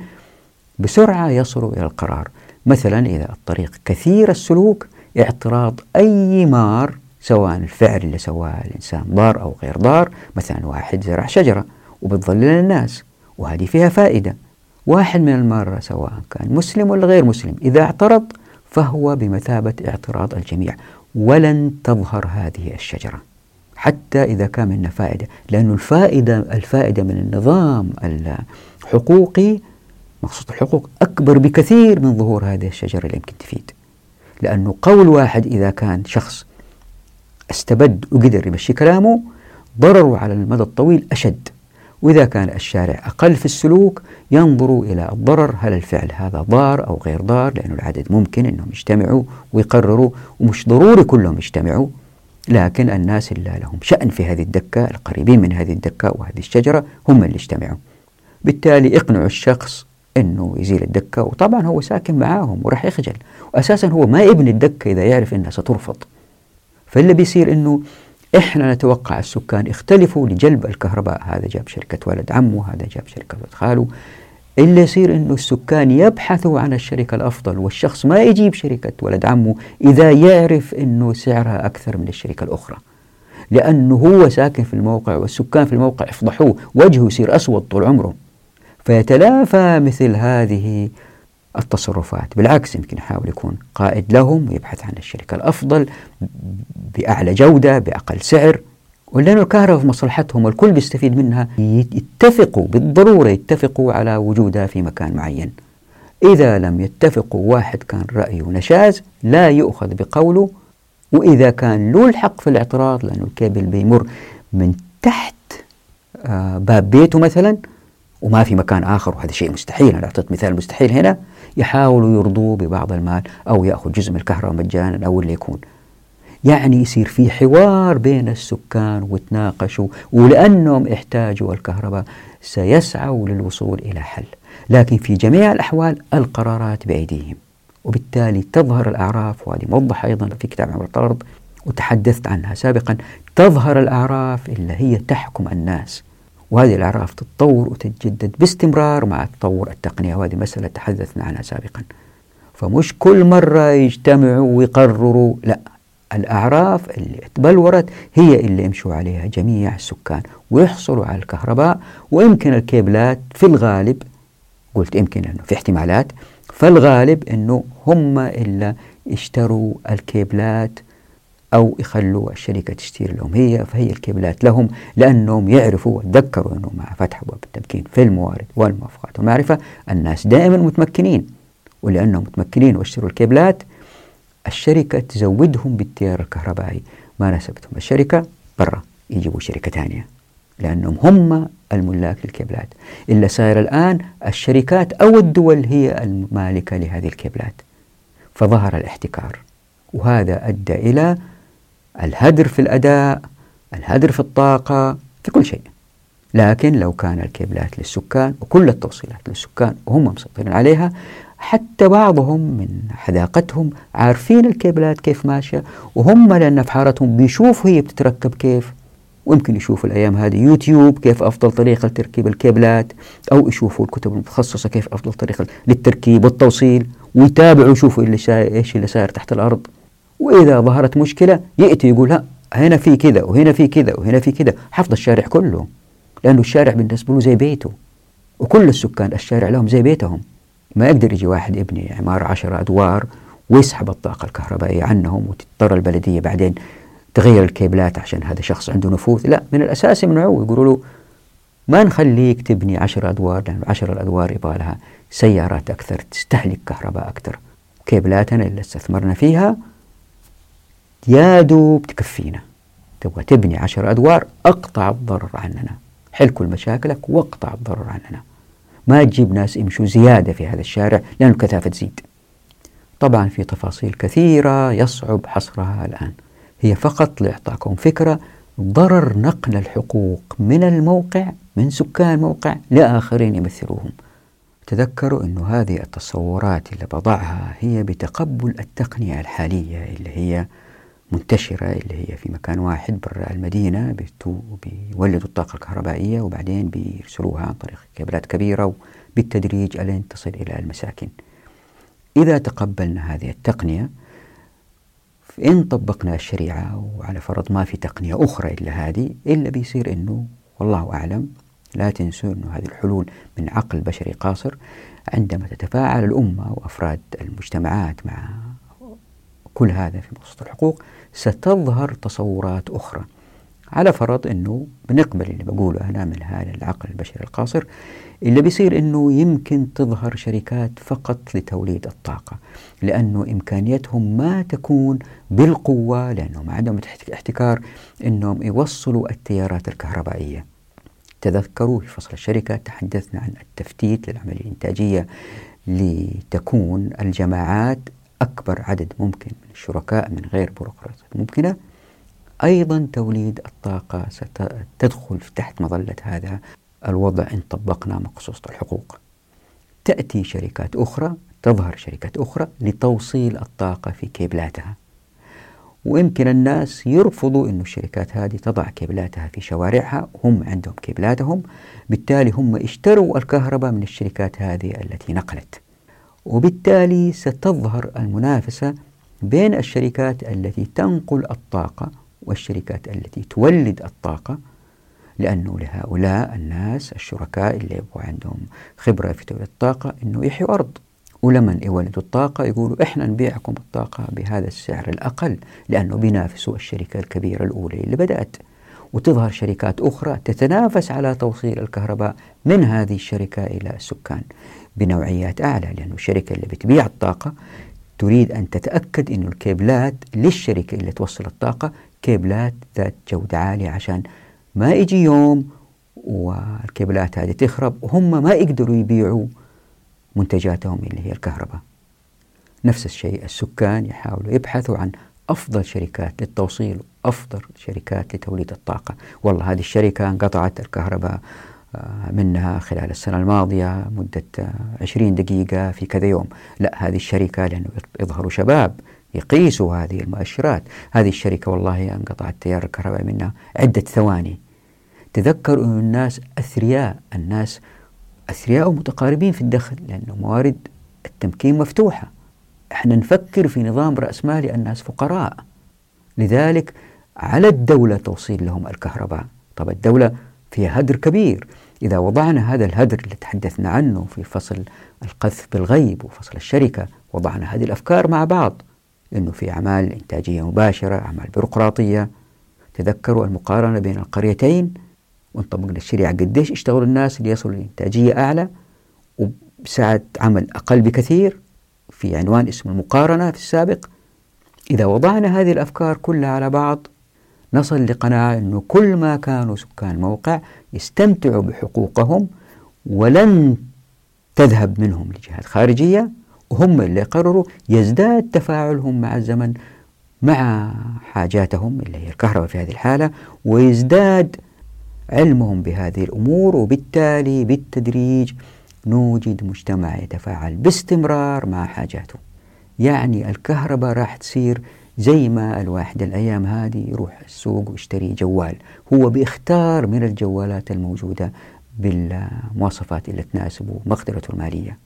[SPEAKER 1] بسرعة يصلوا إلى القرار. مثلا إذا الطريق كثير السلوك اعتراض أي مار سواء الفعل اللي سواه الإنسان ضار أو غير ضار مثلا واحد زرع شجرة وبتظلل الناس وهذه فيها فائدة. واحد من المرة سواء كان مسلم ولا غير مسلم إذا اعترض فهو بمثابة اعتراض الجميع. ولن تظهر هذه الشجرة حتى إذا كان منها فائدة لأن الفائدة الفائدة من النظام الحقوقي مقصود الحقوق أكبر بكثير من ظهور هذه الشجرة اللي يمكن تفيد. لأنه قول واحد إذا كان شخص أستبد وقدر يمشي كلامه ضرره على المدى الطويل أشد. وإذا كان الشارع أقل في السلوك ينظروا إلى الضرر هل الفعل هذا ضار أو غير ضار؟ لأن العدد ممكن أنهم يجتمعوا ويقرروا ومش ضروري كلهم يجتمعوا. لكن الناس اللي لهم شأن في هذه الدكة القريبين من هذه الدكة وهذه الشجرة هم اللي اجتمعوا بالتالي اقنعوا الشخص إنه يزيل الدكة وطبعا هو ساكن معاهم وراح يخجل. واساسا هو ما يبني الدكة إذا يعرف إنها سترفض. فاللي بيصير إنه إحنا نتوقع السكان يختلفوا لجلب الكهرباء. هذا جاب شركة ولد عمه هذا جاب شركة ولد خاله. اللي يصير إنه السكان يبحثوا عن الشركة الأفضل والشخص ما يجيب شركة ولد عمه إذا يعرف إنه سعرها أكثر من الشركة الأخرى. لأنه هو ساكن في الموقع والسكان في الموقع يفضحوه وجهه يصير أسود طول عمره. فيتلافى مثل هذه التصرفات بالعكس يمكن يحاول يكون قائد لهم ويبحث عن الشركة الأفضل بأعلى جودة بأقل سعر ولأنه الكهرباء في مصلحتهم والكل بيستفيد منها يتفقوا بالضرورة يتفقوا على وجودها في مكان معين. إذا لم يتفقوا واحد كان رأيه نشاز لا يؤخذ بقوله وإذا كان له الحق في الاعتراض لأنه الكيبل بيمر من تحت آه، باب بيته مثلا وما في مكان آخر وهذا شيء مستحيل أنا أعطيت مثال مستحيل هنا يحاولوا يرضوه ببعض المال أو يأخذ جزء من الكهرباء مجانا أو اللي يكون. يعني يصير في حوار بين السكان وتناقشوا ولأنهم احتاجوا الكهرباء سيسعوا للوصول إلى حل. لكن في جميع الأحوال القرارات بأيديهم وبالتالي تظهر الأعراف وهذه موضحة أيضا في كتاب عمر الطرد وتحدثت عنها سابقا تظهر الأعراف اللي هي تحكم الناس. وهذه الأعراف تتطور وتتجدد باستمرار مع تطور التقنية. وهذه مسألة تحدثنا عنها سابقا. فمش كل مرة يجتمعوا ويقرروا لا. الأعراف اللي تبلورت هي اللي يمشوا عليها جميع السكان ويحصلوا على الكهرباء ويمكن الكيبلات في الغالب قلت يمكن أنه في احتمالات فالغالب أنه هم اللي اشتروا الكيبلات أو يخلوا الشركة تشتري لهم هي فهي الكيبلات لهم لأنهم يعرفوا وتذكروا أنه مع فتح أبواب التمكين في الموارد والموافقات والمعرفة الناس دائما متمكنين. ولأنهم متمكنين واشتروا الكيبلات الشركة تزودهم بالتيار الكهربائي. ما ناسبتهم الشركة؟ برا يجيبوا شركة ثانية لأنهم هم الملاك للكيبلات. اللي صاير الآن الشركات أو الدول هي المالكة لهذه الكيبلات. فظهر الاحتكار وهذا أدى إلى الهدر في الأداء الهدر في الطاقة في كل شيء. لكن لو كان الكيبلات للسكان وكل التوصيلات للسكان وهم مسيطرين عليها حتى بعضهم من حذاقتهم عارفين الكيبلات كيف ماشية وهم لأن في حارتهم بيشوفوا هي بتتركب كيف. ويمكن يشوفوا الأيام هذه يوتيوب كيف أفضل طريقة لتركيب الكيبلات أو يشوفوا الكتب المتخصصة كيف أفضل طريقة للتركيب والتوصيل ويتابعوا يشوفوا اللي إيش اللي صاير تحت الأرض. وإذا ظهرت مشكلة يأتي يقول لا هنا في كذا وهنا في كذا وهنا في كذا. حفظ الشارع كله لأنه الشارع بالنسبة له زي بيته. وكل السكان الشارع لهم زي بيتهم. ما يقدر يجي واحد يبني عمارة عشرة أدوار ويسحب الطاقة الكهربائية عنهم وتضطر البلدية بعدين تغير الكيبلات عشان هذا شخص عنده نفوذ. لا من الأساس يمنعوه يقولوا له ما نخليك تبني عشر أدوار لأن عشر الأدوار يبغى لها سيارات أكثر تستهلك كهرباء أكثر. كيبلاتنا اللي استثمرنا فيها يا دوب تكفينا. تبغى تبني عشر أدوار أقطع الضرر عننا. حل كل مشاكلك واقطع الضرر عننا. ما تجيب ناس يمشوا زيادة في هذا الشارع لأن الكثافة تزيد. طبعا في تفاصيل كثيرة يصعب حصرها الآن. هي فقط لإعطاكم فكرة ضرر نقل الحقوق من الموقع من سكان الموقع لآخرين يمثلوهم. تذكروا أن هذه التصورات اللي بضعها هي بتقبل التقنية الحالية اللي هي منتشرة اللي هي في مكان واحد برا المدينة بيولدوا الطاقة الكهربائية وبعدين بيرسلوها عن طريق كابلات كبيرة بالتدريج ألين تصل إلى المساكن. إذا تقبلنا هذه التقنية إن طبقنا الشريعة وعلى فرض ما في تقنية أخرى إلا هذه إلا بيصير إنه والله أعلم لا تنسوا أن هذه الحلول من عقل بشري قاصر عندما تتفاعل الأمة وأفراد المجتمعات مع كل هذا في مقصود الحقوق ستظهر تصورات أخرى. على فرض أنه بنقبل اللي بقوله أنا من هذا العقل البشري القاصر اللي بيصير أنه يمكن تظهر شركات فقط لتوليد الطاقة لأنه إمكانيتهم ما تكون بالقوة لأنه ما عندهم احتكار أنهم يوصلوا التيارات الكهربائية. تذكروا في فصل الشركة تحدثنا عن التفتيت للعملية الإنتاجية لتكون الجماعات أكبر عدد ممكن من الشركاء من غير بيروقراطية ممكنة. أيضا توليد الطاقة ستدخل تحت مظلة هذا الوضع إن طبقنا مقصوصة الحقوق. تأتي شركات أخرى تظهر شركات أخرى لتوصيل الطاقة في كيبلاتها. ويمكن الناس يرفضوا أن الشركات هذه تضع كيبلاتها في شوارعها هم عندهم كيبلاتهم بالتالي هم اشتروا الكهرباء من الشركات هذه التي نقلت. وبالتالي ستظهر المنافسة بين الشركات التي تنقل الطاقة والشركات التي تولد الطاقة لأنه لهؤلاء الناس الشركاء اللي يبغوا عندهم خبرة في توليد الطاقة أنه يحيوا أرض. ولما يولدوا الطاقة يقولوا إحنا نبيعكم الطاقة بهذا السعر الأقل لأنه بينافسوا الشركة الكبيرة الأولى اللي بدأت. وتظهر شركات أخرى تتنافس على توصيل الكهرباء من هذه الشركة إلى السكان. بنوعيات أعلى لأنه الشركة اللي بتبيع الطاقة تريد أن تتأكد أن الكيبلات للشركة اللي توصل الطاقة كيبلات ذات جودة عالية عشان ما يجي يوم والكيبلات هذه تخرب وهم ما يقدروا يبيعوا منتجاتهم اللي هي الكهرباء. نفس الشيء السكان يحاولوا يبحثوا عن أفضل شركات للتوصيل وأفضل شركات لتوليد الطاقة. والله هذه الشركة انقطعت الكهرباء منها خلال السنة الماضية مدة 20 دقيقة في كذا يوم. لا هذه الشركة لأنه يظهروا شباب يقيسوا هذه المؤشرات. هذه الشركة والله انقطع التيار الكهربائي منها عدة ثواني. تذكروا أن الناس أثرياء الناس أثرياء ومتقاربين في الدخل لأن موارد التمكين مفتوحة. إحنا نفكر في نظام رأسمالي الناس فقراء. لذلك على الدولة توصيل لهم الكهرباء. طب الدولة فيها هدر كبير. إذا وضعنا هذا الهدر اللي تحدثنا عنه في فصل القذف بالغيب وفصل الشركة وضعنا هذه الأفكار مع بعض أنه في أعمال إنتاجية مباشرة أعمال بيروقراطية. تذكروا المقارنة بين القريتين. ونطبق الشريعة قديش اشتغلوا الناس ليصلوا لإنتاجية أعلى وبساعة عمل أقل بكثير في عنوان اسم المقارنة في السابق. إذا وضعنا هذه الأفكار كلها على بعض نصل لقناعة أنه كل ما كانوا سكان الموقع يستمتعوا بحقوقهم ولن تذهب منهم لجهات خارجية وهم اللي قرروا يزداد تفاعلهم مع الزمن مع حاجاتهم اللي هي الكهرباء في هذه الحالة ويزداد علمهم بهذه الأمور وبالتالي بالتدريج نوجد مجتمع يتفاعل باستمرار مع حاجاته. يعني الكهرباء راح تصير زي ما الواحد الأيام هذه يروح السوق ويشتري جوال. هو بيختار من الجوالات الموجودة بالمواصفات اللي تناسبه مقدرته المالية.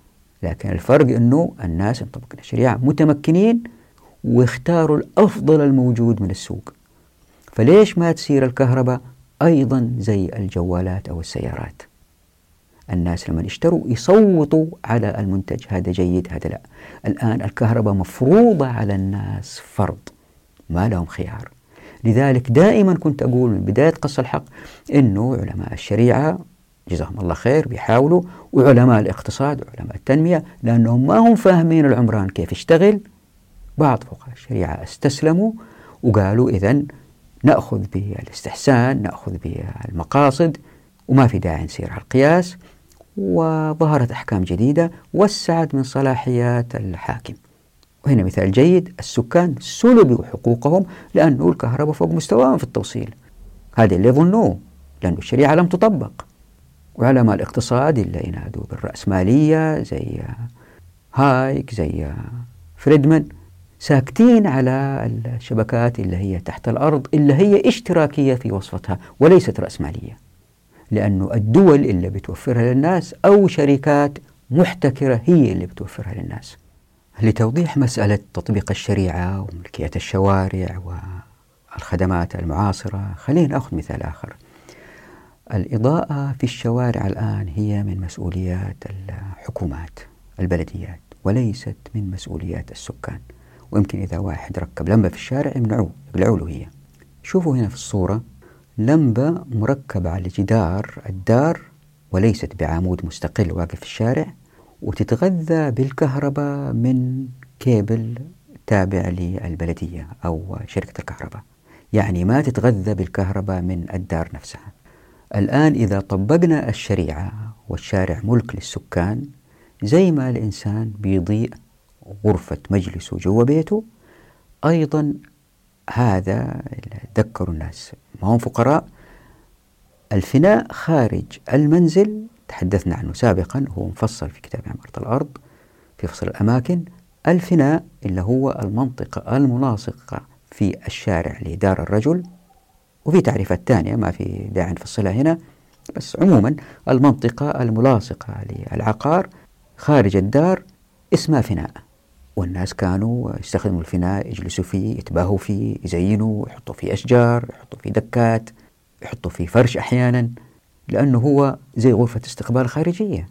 [SPEAKER 1] لكن الفرق أنه الناس انطبق الشريعة متمكنين واختاروا الأفضل الموجود من السوق. فليش ما تصير الكهرباء أيضا زي الجوالات أو السيارات؟ الناس لما يشتروا يصوتوا على المنتج. هذا جيد هذا لا. الآن الكهرباء مفروضة على الناس فرض ما لهم خيار. لذلك دائما كنت أقول من بداية قص الحق أنه علماء الشريعة جزاهم الله خير بيحاولوا وعلماء الاقتصاد وعلماء التنمية لأنهم ما هم فاهمين العمران كيف يشتغل. بعض فقهاء الشريعة استسلموا وقالوا إذا نأخذ بالإستحسان نأخذ بالمقاصد وما في داعي نسير على القياس. وظهرت أحكام جديدة وسعت من صلاحيات الحاكم. وهنا مثال جيد السكان سلبوا حقوقهم لأنه الكهرباء فوق مستواهم في التوصيل. هذا اللي يظنوه لأن الشريعة لم تطبق. وعلماء الاقتصاد اللي ينادوا بالرأسمالية زي هايك زي فريدمان. ساكتين على الشبكات اللي هي تحت الأرض اللي هي اشتراكية في وصفتها وليست رأسمالية لأنه الدول اللي بتوفرها للناس أو شركات محتكرة هي اللي بتوفرها للناس. لتوضيح مسألة تطبيق الشريعة وملكية الشوارع والخدمات المعاصرة خلينا نأخذ مثال آخر. الإضاءة في الشوارع الآن هي من مسؤوليات الحكومات البلديات وليست من مسؤوليات السكان. ويمكن إذا واحد ركب لمبة في الشارع يمنعوه يقلعوا له هي. شوفوا هنا في الصورة. لمبة مركبة على جدار الدار وليست بعمود مستقل واقف في الشارع وتتغذى بالكهرباء من كيبل تابع للبلدية أو شركة الكهرباء. يعني ما تتغذى بالكهرباء من الدار نفسها. الآن إذا طبقنا الشريعة والشارع ملك للسكان زي ما الإنسان بيضيء غرفة مجلسه جوا بيته أيضا هذا ذكروا الناس. ما هم فقراء؟ الفناء خارج المنزل. تحدثنا عنه سابقا هو مفصل في كتاب عمارة الأرض في فصل الأماكن. الفناء اللي هو المنطقة الملاصقة في الشارع لدار الرجل. وفي تعريفات ثانية ما في داعي نفصلها هنا. بس عموما المنطقة الملاصقة للعقار خارج الدار اسمها فناء. والناس كانوا يستخدموا الفناء يجلسوا فيه يتباهوا فيه يزينوا يحطوا فيه أشجار يحطوا فيه دكات يحطوا فيه فرش أحيانا لأنه هو زي غرفة استقبال خارجية.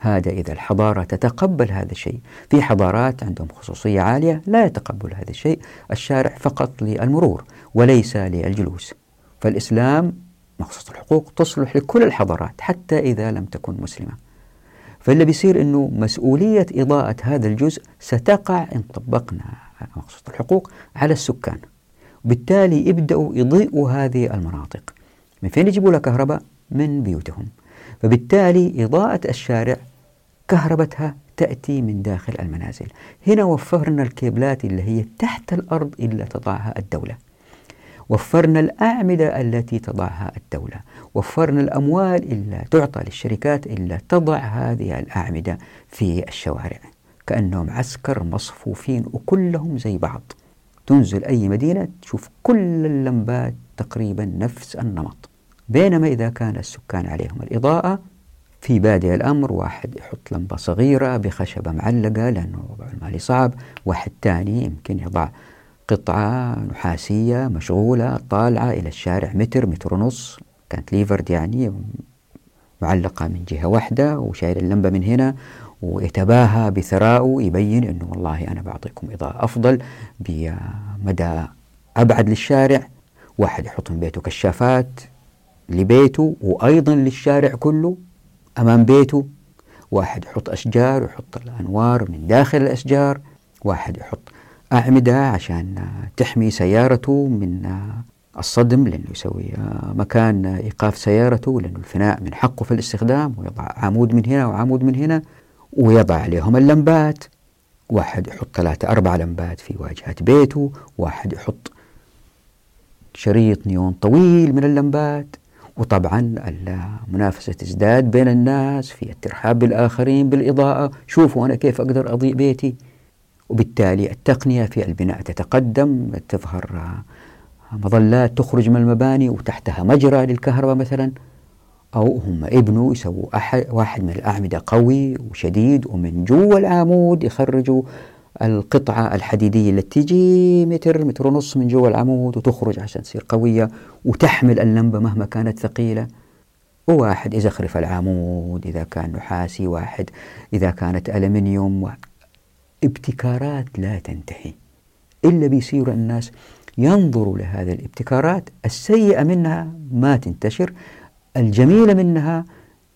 [SPEAKER 1] هذا إذا الحضارة تتقبل هذا الشيء. في حضارات عندهم خصوصية عالية لا يتقبل هذا الشيء الشارع فقط للمرور وليس للجلوس. فالإسلام مخصوص الحقوق تصلح لكل الحضارات حتى إذا لم تكن مسلمة. فاللي بيصير أنه مسؤولية إضاءة هذا الجزء ستقع إن طبقنا مخصوص الحقوق على السكان. بالتالي يبدأوا يضيئوا هذه المناطق. من فين يجيبوا لها كهرباء؟ من بيوتهم. فبالتالي إضاءة الشارع كهربتها تأتي من داخل المنازل. هنا وفرنا الكيبلات اللي هي تحت الأرض إلا تضعها الدولة. وفرنا الأعمدة التي تضعها الدولة. وفرنا الأموال إلا تعطى للشركات إلا تضع هذه الأعمدة في الشوارع. كأنهم عسكر مصفوفين وكلهم زي بعض. تنزل أي مدينة تشوف كل اللمبات تقريبا نفس النمط. بينما إذا كان السكان عليهم الإضاءة في بادئ الأمر واحد يحط لمبة صغيرة بخشبة معلقة لأنه وضع المالي صعب واحد تاني يمكن يضع قطعة نحاسية مشغولة طالعة إلى الشارع متر متر ونص. كانت ليفرد يعني معلقة من جهة واحدة وشايل اللمبة من هنا ويتباهى بثرائه يبين أنه والله أنا بعطيكم إضاءة أفضل بمدى أبعد للشارع. واحد يحط من بيته كشافات لبيته وأيضا للشارع كله أمام بيته. واحد يحط أشجار ويحط الأنوار من داخل الأشجار. واحد يحط أعمدة عشان تحمي سيارته من الصدم لأنه يسوي مكان إيقاف سيارته لأنه الفناء من حقه في الاستخدام ويضع عمود من هنا وعمود من هنا ويضع عليهم اللمبات. واحد يحط ثلاثة أربع لمبات في واجهة بيته واحد يحط شريط نيون طويل من اللمبات. وطبعا المنافسة تزداد بين الناس في الترحاب بالآخرين بالإضاءة. شوفوا أنا كيف أقدر أضيء بيتي. وبالتالي التقنية في البناء تتقدم تظهر مظلات تخرج من المباني وتحتها مجرى للكهرباء مثلا. أو هم ابنوا يسووا أحد واحد من الأعمدة قوي وشديد ومن جوا العمود يخرجوا القطعة الحديدية التي تجي متر متر ونص من جوا العمود وتخرج عشان تصير قوية وتحمل اللمبة مهما كانت ثقيلة. وواحد يزخرف العمود إذا كان نحاسي واحد إذا كانت ألمنيوم ابتكارات لا تنتهي. إلا بيصير الناس ينظروا لهذه الابتكارات السيئة منها ما تنتشر الجميلة منها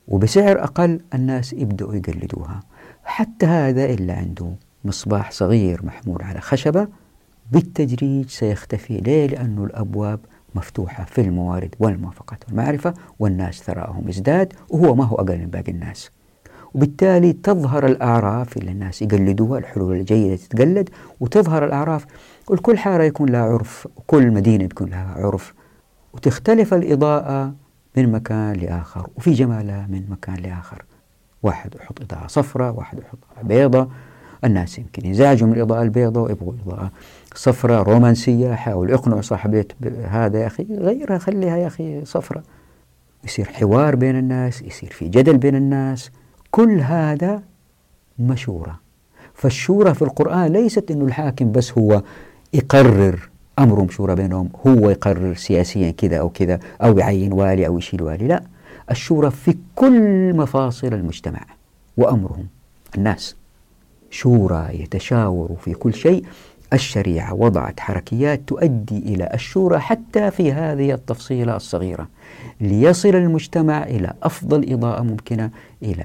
[SPEAKER 1] وبسعر أقل الناس يبدأوا يقلدوها حتى هذا إلا عنده مصباح صغير محمول على خشبة بالتدريج سيختفي ليه؟ لأن الأبواب مفتوحة في الموارد والموافقات والمعرفة والناس ثراءهم ازداد وهو ما هو أقل من باقي الناس وبالتالي تظهر الأعراف اللي الناس يقلدوها الحلول الجيدة تتقلد وتظهر الأعراف وكل حارة يكون لها عرف وكل مدينة يكون لها عرف. وتختلف الإضاءة من مكان لآخر وفي جمالها من مكان لآخر. واحد يحط إضاءة صفراء واحد يحط بيضة الناس يمكن ينزعجوا من الإضاءة البيضاء ويبغوا إضاءة صفراء رومانسية. حاول يقنعوا صاحب بيت هذا يا أخي غيرها خليها يا أخي صفراء. يصير حوار بين الناس يصير في جدل بين الناس. كل هذا مشورة. فالشورى في القرآن ليست أنه الحاكم بس هو يقرر أمرهم شورى بينهم هو يقرر سياسيا كذا أو كذا أو يعين والي أو يشيل والي لا. الشورى في كل مفاصل المجتمع وأمرهم. الناس شورى يتشاور في كل شيء. الشريعة وضعت حركيات تؤدي إلى الشورى حتى في هذه التفصيلة الصغيرة ليصل المجتمع إلى أفضل إضاءة ممكنة إلى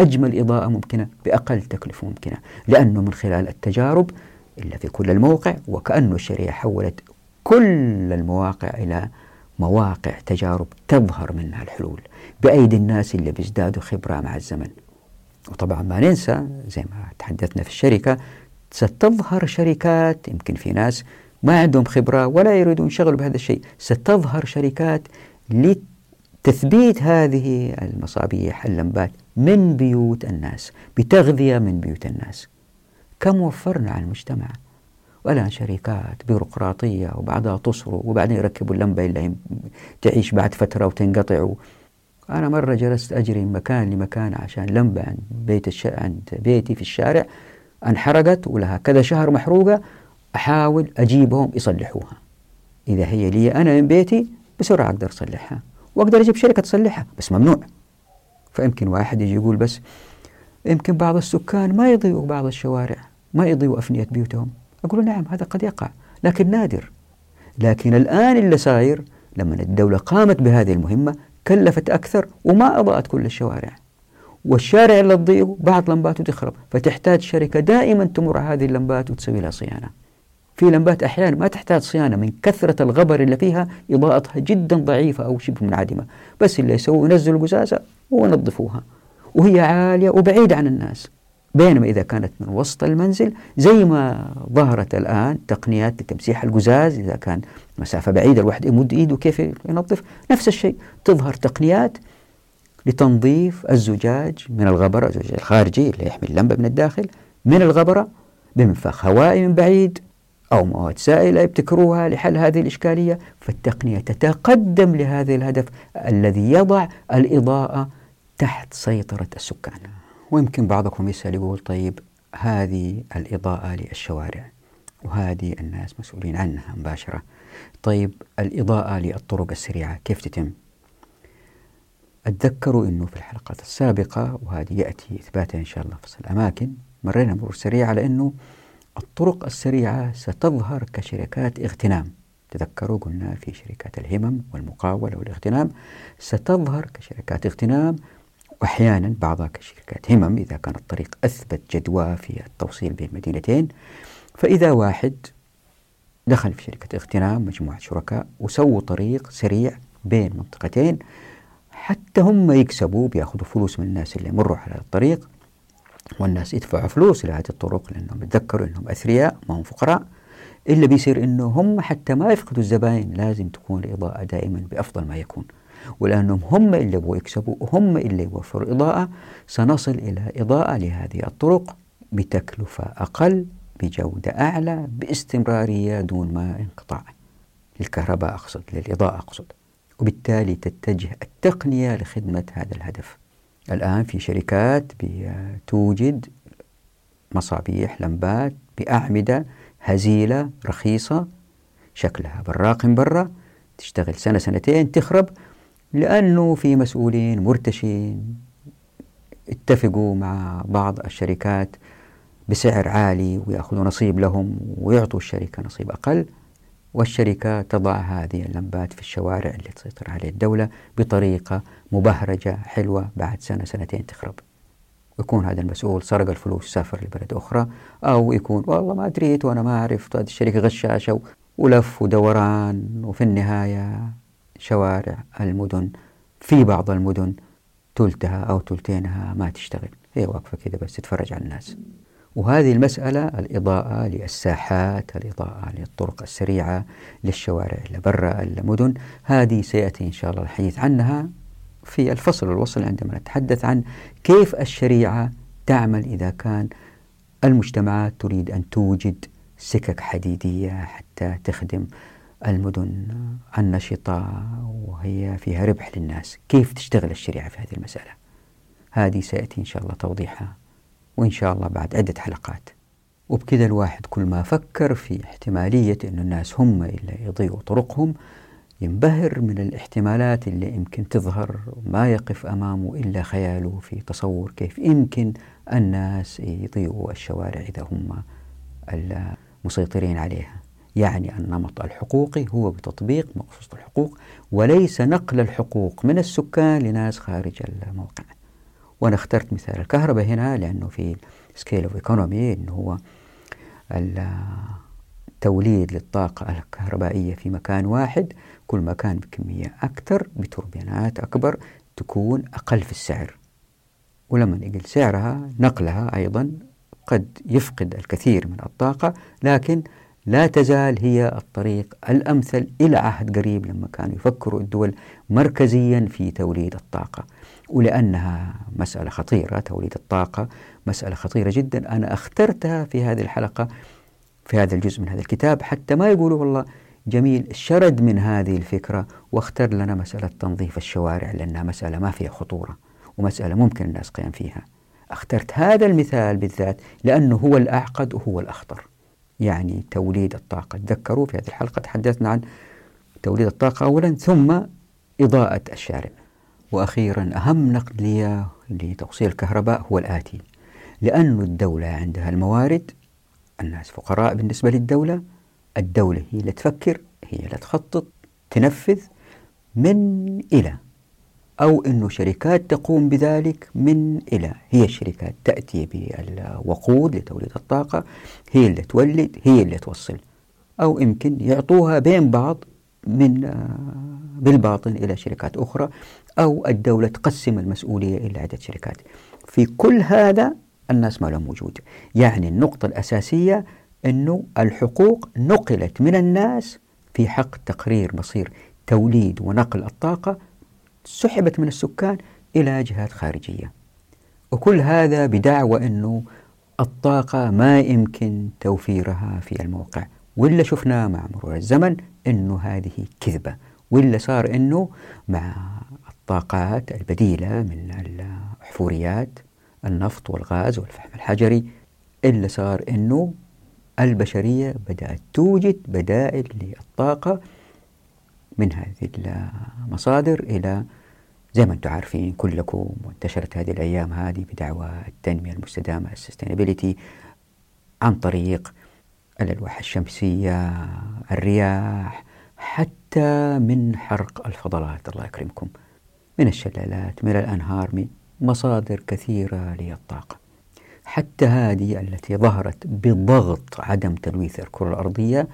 [SPEAKER 1] أجمل إضاءة ممكنة بأقل تكلفة ممكنة. لأنه من خلال التجارب إلا في كل الموقع وكأنه الشريعة حولت كل المواقع إلى مواقع تجارب تظهر منها الحلول بأيدي الناس اللي بيزدادوا خبرة مع الزمن. وطبعا ما ننسى زي ما تحدثنا في الشركة ستظهر شركات يمكن في ناس ما عندهم خبرة ولا يريدون يشغلوا بهذا الشيء ستظهر شركات لتثبيت هذه المصابيح اللمبات من بيوت الناس بتغذية من بيوت الناس. كم وفرنا على المجتمع. والآن شركات بيروقراطية وبعدها تصروا وبعدين يركبوا اللمبة اللي تعيش بعد فترة وتنقطع. أنا مرة جلست أجري من مكان لمكان عشان لمبة عند بيت الش... عند بيتي في الشارع انحرقت ولها كذا شهر محروقة أحاول أجيبهم يصلحوها. إذا هي لي أنا من بيتي بسرعة أقدر أصلحها وأقدر أجيب شركة تصلحها بس ممنوع. فيمكن واحد يجي يقول بس يمكن بعض السكان ما يضيئوا بعض الشوارع. ما يضيئوا أفنية بيوتهم. أقول نعم هذا قد يقع. لكن نادر. لكن الآن اللي صاير لما الدولة قامت بهذه المهمة كلفت أكثر وما أضاءت كل الشوارع. والشارع اللي تضيء بعض لمباته تخرب فتحتاج شركة دائما تمر هذه اللمبات وتسوي لها صيانة. في لمبات أحيانا ما تحتاج صيانة من كثرة الغبر اللي فيها إضاءتها جدا ضعيفة أو شبه منعدمة. بس اللي يسووا ينزلوا القزازة ونظفوها. وهي عالية وبعيدة عن الناس. بينما إذا كانت من وسط المنزل زي ما ظهرت الآن تقنيات لتمسيح القزاز إذا كان مسافة بعيدة الواحد يمد إيده كيف ينظف نفس الشيء. تظهر تقنيات لتنظيف الزجاج من الغبرة الزجاج الخارجي اللي يحمل اللمبة من الداخل من الغبرة بمنفخ هوائي من بعيد أو مواد سائلة يبتكروها لحل هذه الإشكالية. فالتقنية تتقدم لهذا الهدف الذي يضع الإضاءة تحت سيطرة السكان. ويمكن بعضكم يسأل يقول طيب هذه الإضاءة للشوارع وهذه الناس مسؤولين عنها مباشرة طيب الإضاءة للطرق السريعة كيف تتم؟ أتذكروا أنه في الحلقات السابقة وهذه يأتي إثباتها إن شاء الله في الأماكن مرينا مرور سريع على أنه الطرق السريعة ستظهر كشركات اغتنام تذكروا قلنا في شركات الهمم والمقاولة والاغتنام ستظهر كشركات اغتنام وأحيانا بعضها كشركات همم إذا كان الطريق أثبت جدوى في التوصيل بين مدينتين فإذا واحد دخل في شركة اغتنام مجموعة شركاء وسووا طريق سريع بين منطقتين حتى هم يكسبوا بيأخذوا فلوس من الناس اللي يمروا على الطريق. والناس يدفعوا فلوس لهذه الطرق لأنهم يتذكروا أنهم أثرياء ما هم فقراء. إلا بيصير أنه هم حتى ما يفقدوا الزباين لازم تكون الإضاءة دائما بأفضل ما يكون. ولأنهم هم اللي يبغوا يكسبوا وهم اللي يوفروا إضاءة. سنصل إلى إضاءة لهذه الطرق بتكلفة أقل بجودة أعلى باستمرارية دون ما انقطاع للكهرباء أقصد للإضاءة أقصد. وبالتالي تتجه التقنية لخدمة هذا الهدف. الآن في شركات توجد مصابيح لمبات بأعمدة هزيلة رخيصة شكلها براق برا تشتغل سنة سنتين تخرب لأنه في مسؤولين مرتشين اتفقوا مع بعض الشركات بسعر عالي ويأخذوا نصيب لهم ويعطوا الشركة نصيب أقل والشركة تضع هذه اللمبات في الشوارع اللي تسيطر عليه الدولة بطريقة مبهرجة حلوة بعد سنة سنتين تخرب. يكون هذا المسؤول سرق الفلوس سافر لبلد أخرى أو يكون والله ما دريت وأنا ما أعرف هذه الشركة غشاشة ولف ودوران وفي النهاية شوارع المدن في بعض المدن تلتها أو تلتينها ما تشتغل. هي واقفة كده بس تتفرج على الناس. وهذه المسألة الإضاءة للساحات الإضاءة للطرق السريعة للشوارع اللي برا المدن هذه سيأتي إن شاء الله الحديث عنها في الفصل والوصل عندما نتحدث عن كيف الشريعة تعمل إذا كان المجتمعات تريد أن توجد سكك حديدية حتى تخدم المدن النشطة وهي فيها ربح للناس. كيف تشتغل الشريعة في هذه المسألة؟ هذه سيأتي إن شاء الله توضيحها وإن شاء الله بعد عدة حلقات. وبكذا الواحد كل ما فكر في احتمالية أن الناس هم اللي يضيعوا طرقهم ينبهر من الاحتمالات اللي يمكن تظهر ما يقف أمامه إلا خياله في تصور كيف يمكن الناس يضيئوا الشوارع إذا هم المسيطرين عليها. يعني النمط الحقوقي هو بتطبيق مقصوص الحقوق وليس نقل الحقوق من السكان لناس خارج الموقع. وأنا اخترت مثال الكهرباء هنا لأنه في scale of economy أنه هو التوليد للطاقة الكهربائية في مكان واحد. كل ما كان بكمية أكثر بتوربينات أكبر تكون أقل في السعر. ولما يقل سعرها نقلها أيضا قد يفقد الكثير من الطاقة لكن لا تزال هي الطريق الأمثل إلى عهد قريب لما كانوا يفكروا الدول مركزيا في توليد الطاقة. ولأنها مسألة خطيرة توليد الطاقة مسألة خطيرة جدا. أنا اخترتها في هذه الحلقة في هذا الجزء من هذا الكتاب حتى ما يقولوا والله جميل شرد من هذه الفكرة واختار لنا مسألة تنظيف الشوارع لأنها مسألة ما فيها خطورة ومسألة ممكن الناس قيام فيها. اخترت هذا المثال بالذات لأنه هو الأعقد وهو الأخطر. يعني توليد الطاقة. تذكروا في هذه الحلقة تحدثنا عن توليد الطاقة أولا ثم إضاءة الشارع. وأخيرا أهم نقد لي لتوصيل الكهرباء هو الآتي. لأن الدولة عندها الموارد الناس فقراء بالنسبة للدولة الدولة هي اللي تفكر هي اللي تخطط تنفذ من إلى أو أنه شركات تقوم بذلك من إلى هي الشركات تأتي بالوقود لتوليد الطاقة هي اللي تولد هي اللي توصل أو يمكن يعطوها بين بعض من آه، بالباطن إلى شركات أخرى أو الدولة تقسم المسؤولية إلى عدة شركات. في كل هذا الناس ما لهم وجود. يعني النقطة الأساسية أنه الحقوق نقلت من الناس في حق تقرير مصير توليد ونقل الطاقة سحبت من السكان إلى جهات خارجية. وكل هذا بدعوى أنه الطاقة ما يمكن توفيرها في الموقع. واللي شفناه مع مرور الزمن أنه هذه كذبة. واللي صار أنه مع الطاقات البديلة من الأحفوريات النفط والغاز والفحم الحجري اللي صار أنه البشرية بدأت توجد بدائل للطاقة من هذه المصادر إلى زي ما أنتم عارفين كلكم وانتشرت هذه الأيام هذه بدعوى التنمية المستدامة السستينابيليتي عن طريق الألواح الشمسية الرياح حتى من حرق الفضلات. الله يكرمكم. من الشلالات من الأنهار من مصادر كثيرة للطاقة. حتى هذه التي ظهرت بضغط عدم تلويث الكرة الأرضية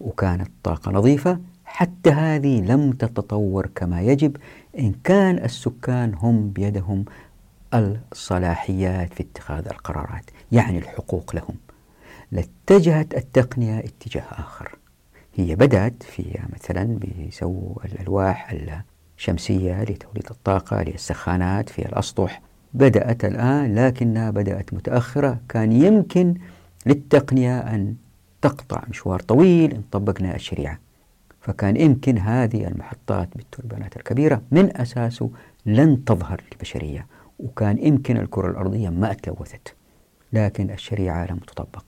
[SPEAKER 1] وكانت طاقة نظيفة حتى هذه لم تتطور كما يجب إن كان السكان هم بيدهم الصلاحيات في اتخاذ القرارات يعني الحقوق لهم. لاتجهت التقنية اتجاه آخر. هي بدأت في مثلا بيسووا الألواح الشمسية لتوليد الطاقة للسخانات في الأسطح. بدأت الآن لكنها بدأت متأخرة. كان يمكن للتقنية أن تقطع مشوار طويل إن طبقنا الشريعة. فكان يمكن هذه المحطات بالتوربينات الكبيرة من أساسه لن تظهر للبشرية وكان يمكن الكرة الأرضية ما تلوثت لكن الشريعة لم تطبق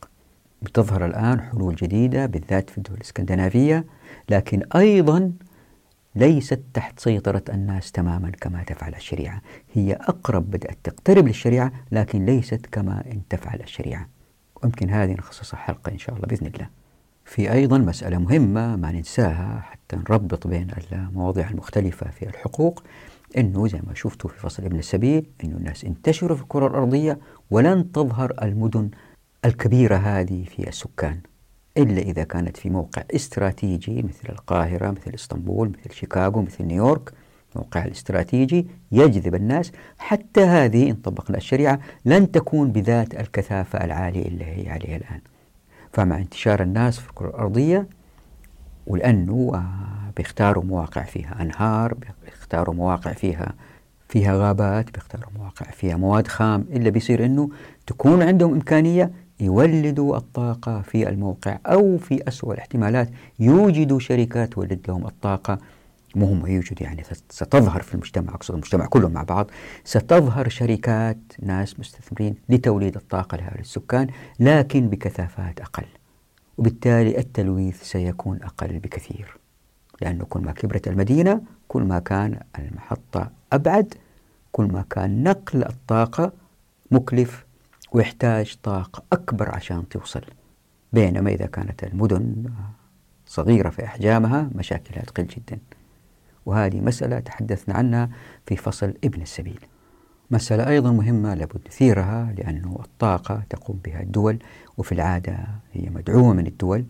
[SPEAKER 1] بتظهر الآن حلول جديدة بالذات في الدول الإسكندنافية لكن أيضا ليست تحت سيطرة الناس تماما كما تفعل الشريعة. هي أقرب بدأت تقترب للشريعة لكن ليست كما إن تفعل الشريعة. ويمكن هذه نخصصها حلقة إن شاء الله بإذن الله. في أيضا مسألة مهمة ما ننساها حتى نربط بين المواضيع المختلفة في الحقوق أنه زي ما شفتوا في فصل ابن السبيل أنه الناس انتشروا في الكرة الأرضية ولن تظهر المدن الكبيرة هذه في السكان إلا إذا كانت في موقع استراتيجي مثل القاهرة مثل إسطنبول مثل شيكاغو مثل نيويورك. موقع الاستراتيجي يجذب الناس حتى هذه إن طبقنا الشريعة لن تكون بذات الكثافة العالية اللي هي عليها الآن. فمع انتشار الناس في الكرة الأرضية ولأنه بيختاروا مواقع فيها أنهار بيختاروا مواقع فيها فيها غابات بيختاروا مواقع فيها مواد خام إلا بيصير أنه تكون عندهم إمكانية يولدوا الطاقة في الموقع أو في أسوأ الاحتمالات يوجدوا شركات تولد لهم الطاقة. مو هم يوجد يعني ستظهر في المجتمع أقصد المجتمع كله مع بعض ستظهر شركات ناس مستثمرين لتوليد الطاقة لهؤلاء السكان لكن بكثافات أقل. وبالتالي التلويث سيكون أقل بكثير لأنه كل ما كبرت المدينة كل ما كان المحطة أبعد كل ما كان نقل الطاقة مكلف ويحتاج طاقة أكبر عشان توصل. بينما إذا كانت المدن صغيرة في أحجامها مشاكلها تقل جدا. وهذه مسألة تحدثنا عنها في فصل ابن السبيل. مسألة أيضا مهمة لابد نثيرها لأنه الطاقة تقوم بها الدول وفي العادة هي مدعومة من الدول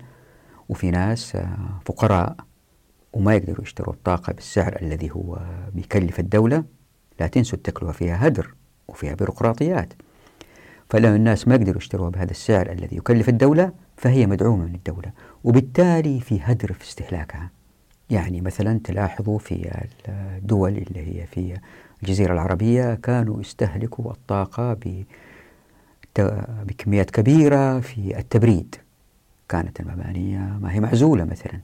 [SPEAKER 1] وفي ناس فقراء وما يقدروا يشتروا الطاقة بالسعر الذي هو بيكلف الدولة لا تنسوا التكلفة فيها هدر وفيها بيروقراطيات. فلو الناس ما يقدروا يشتروها بهذا السعر الذي يكلف الدولة فهي مدعومة من الدولة وبالتالي في هدر في استهلاكها. يعني مثلا تلاحظوا في الدول اللي هي في الجزيرة العربية كانوا يستهلكوا الطاقة بكميات كبيرة في التبريد. كانت المباني ما هي معزولة مثلا.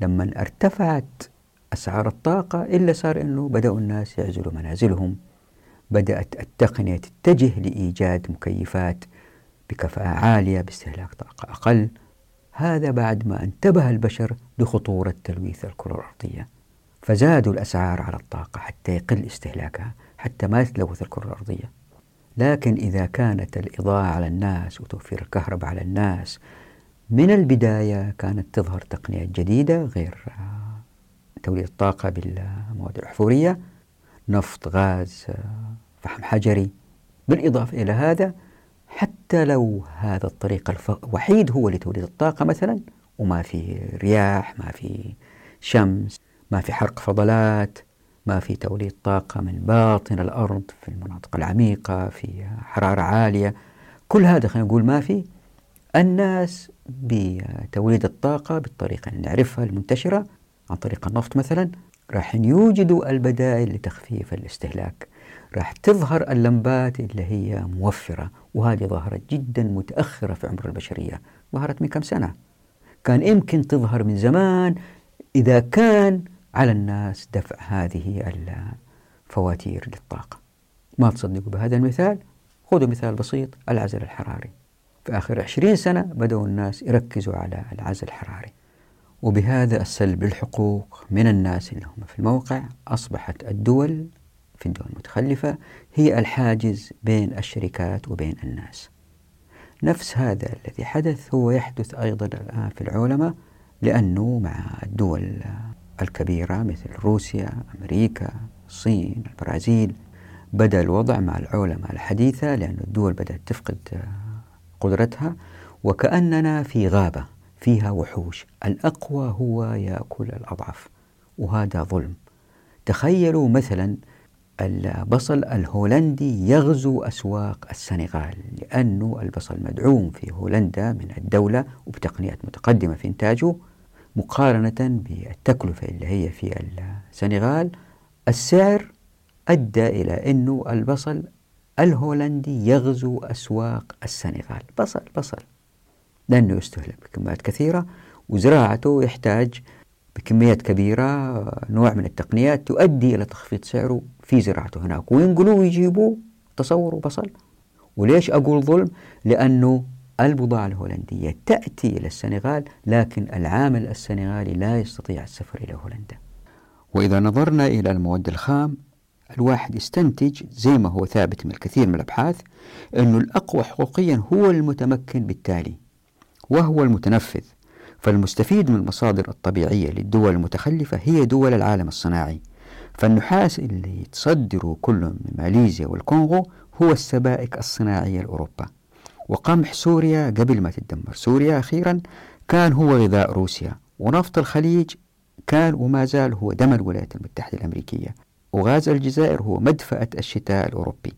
[SPEAKER 1] لما ارتفعت أسعار الطاقة إلا صار أنه بدأوا الناس يعزلوا منازلهم. بدأت التقنية تتجه لإيجاد مكيفات بكفاءة عالية باستهلاك طاقة أقل. هذا بعد ما انتبه البشر لخطورة تلويث الكرة الأرضية فزادوا الأسعار على الطاقة حتى يقل استهلاكها حتى ما تلوث الكرة الأرضية لكن إذا كانت الإضاءة على الناس وتوفير الكهرباء على الناس من البداية كانت تظهر تقنيات جديدة غير توليد الطاقة بالمواد الأحفورية نفط غاز فحم حجري بالإضافة إلى هذا حتى لو هذا الطريق الوحيد هو لتوليد الطاقة مثلا وما في رياح ما في شمس ما في حرق فضلات ما في توليد طاقة من باطن الأرض في المناطق العميقة في حرارة عالية. كل هذا خلينا نقول ما في. الناس بتوليد الطاقة بالطريقة اللي نعرفها المنتشرة عن طريق النفط مثلا راح يوجدوا البدائل لتخفيف الاستهلاك. راح تظهر اللمبات اللي هي موفرة وهذه ظهرت جدا متأخرة في عمر البشرية. ظهرت من كم سنة؟ كان يمكن تظهر من زمان إذا كان على الناس دفع هذه الفواتير للطاقة. ما تصدقوا بهذا المثال؟ خذوا مثال بسيط العزل الحراري. في آخر عشرين سنة بدأوا الناس يركزوا على العزل الحراري. وبهذا السلب الحقوق من الناس اللي هم في الموقع أصبحت الدول في الدول المتخلفة هي الحاجز بين الشركات وبين الناس. نفس هذا الذي حدث هو يحدث أيضا الآن في العولمة لأنه مع الدول الكبيرة مثل روسيا أمريكا الصين البرازيل بدأ الوضع مع العولمة الحديثة لأن الدول بدأت تفقد قدرتها وكأننا في غابة فيها وحوش. الأقوى هو يأكل الأضعف وهذا ظلم. تخيلوا مثلا البصل الهولندي يغزو أسواق السنغال لأنه البصل مدعوم في هولندا من الدولة وبتقنيات متقدمة في إنتاجه مقارنة بالتكلفة اللي هي في السنغال. السعر أدى إلى أنه البصل الهولندي يغزو أسواق السنغال. بصل بصل. لأنه يستهلك بكميات كثيرة وزراعته يحتاج بكميات كبيرة نوع من التقنيات تؤدي إلى تخفيض سعره في زراعته هناك. وينقلوه ويجيبوه تصوروا بصل وليش أقول ظلم؟ لأنه البضاعة الهولندية تأتي إلى السنغال لكن العامل السنغالي لا يستطيع السفر إلى هولندا. وإذا نظرنا إلى المواد الخام الواحد يستنتج زي ما هو ثابت من الكثير من الأبحاث أنه الأقوى حقوقيا هو المتمكن بالتالي وهو المتنفذ. فالمستفيد من المصادر الطبيعية للدول المتخلفة هي دول العالم الصناعي. فالنحاس اللي تصدره كل من ماليزيا والكونغو هو السبائك الصناعية لأوروبا. وقمح سوريا قبل ما تدمر سوريا أخيرا كان هو غذاء روسيا ونفط الخليج كان وما زال هو دم الولايات المتحدة الأمريكية وغاز الجزائر هو مدفأة الشتاء الأوروبي.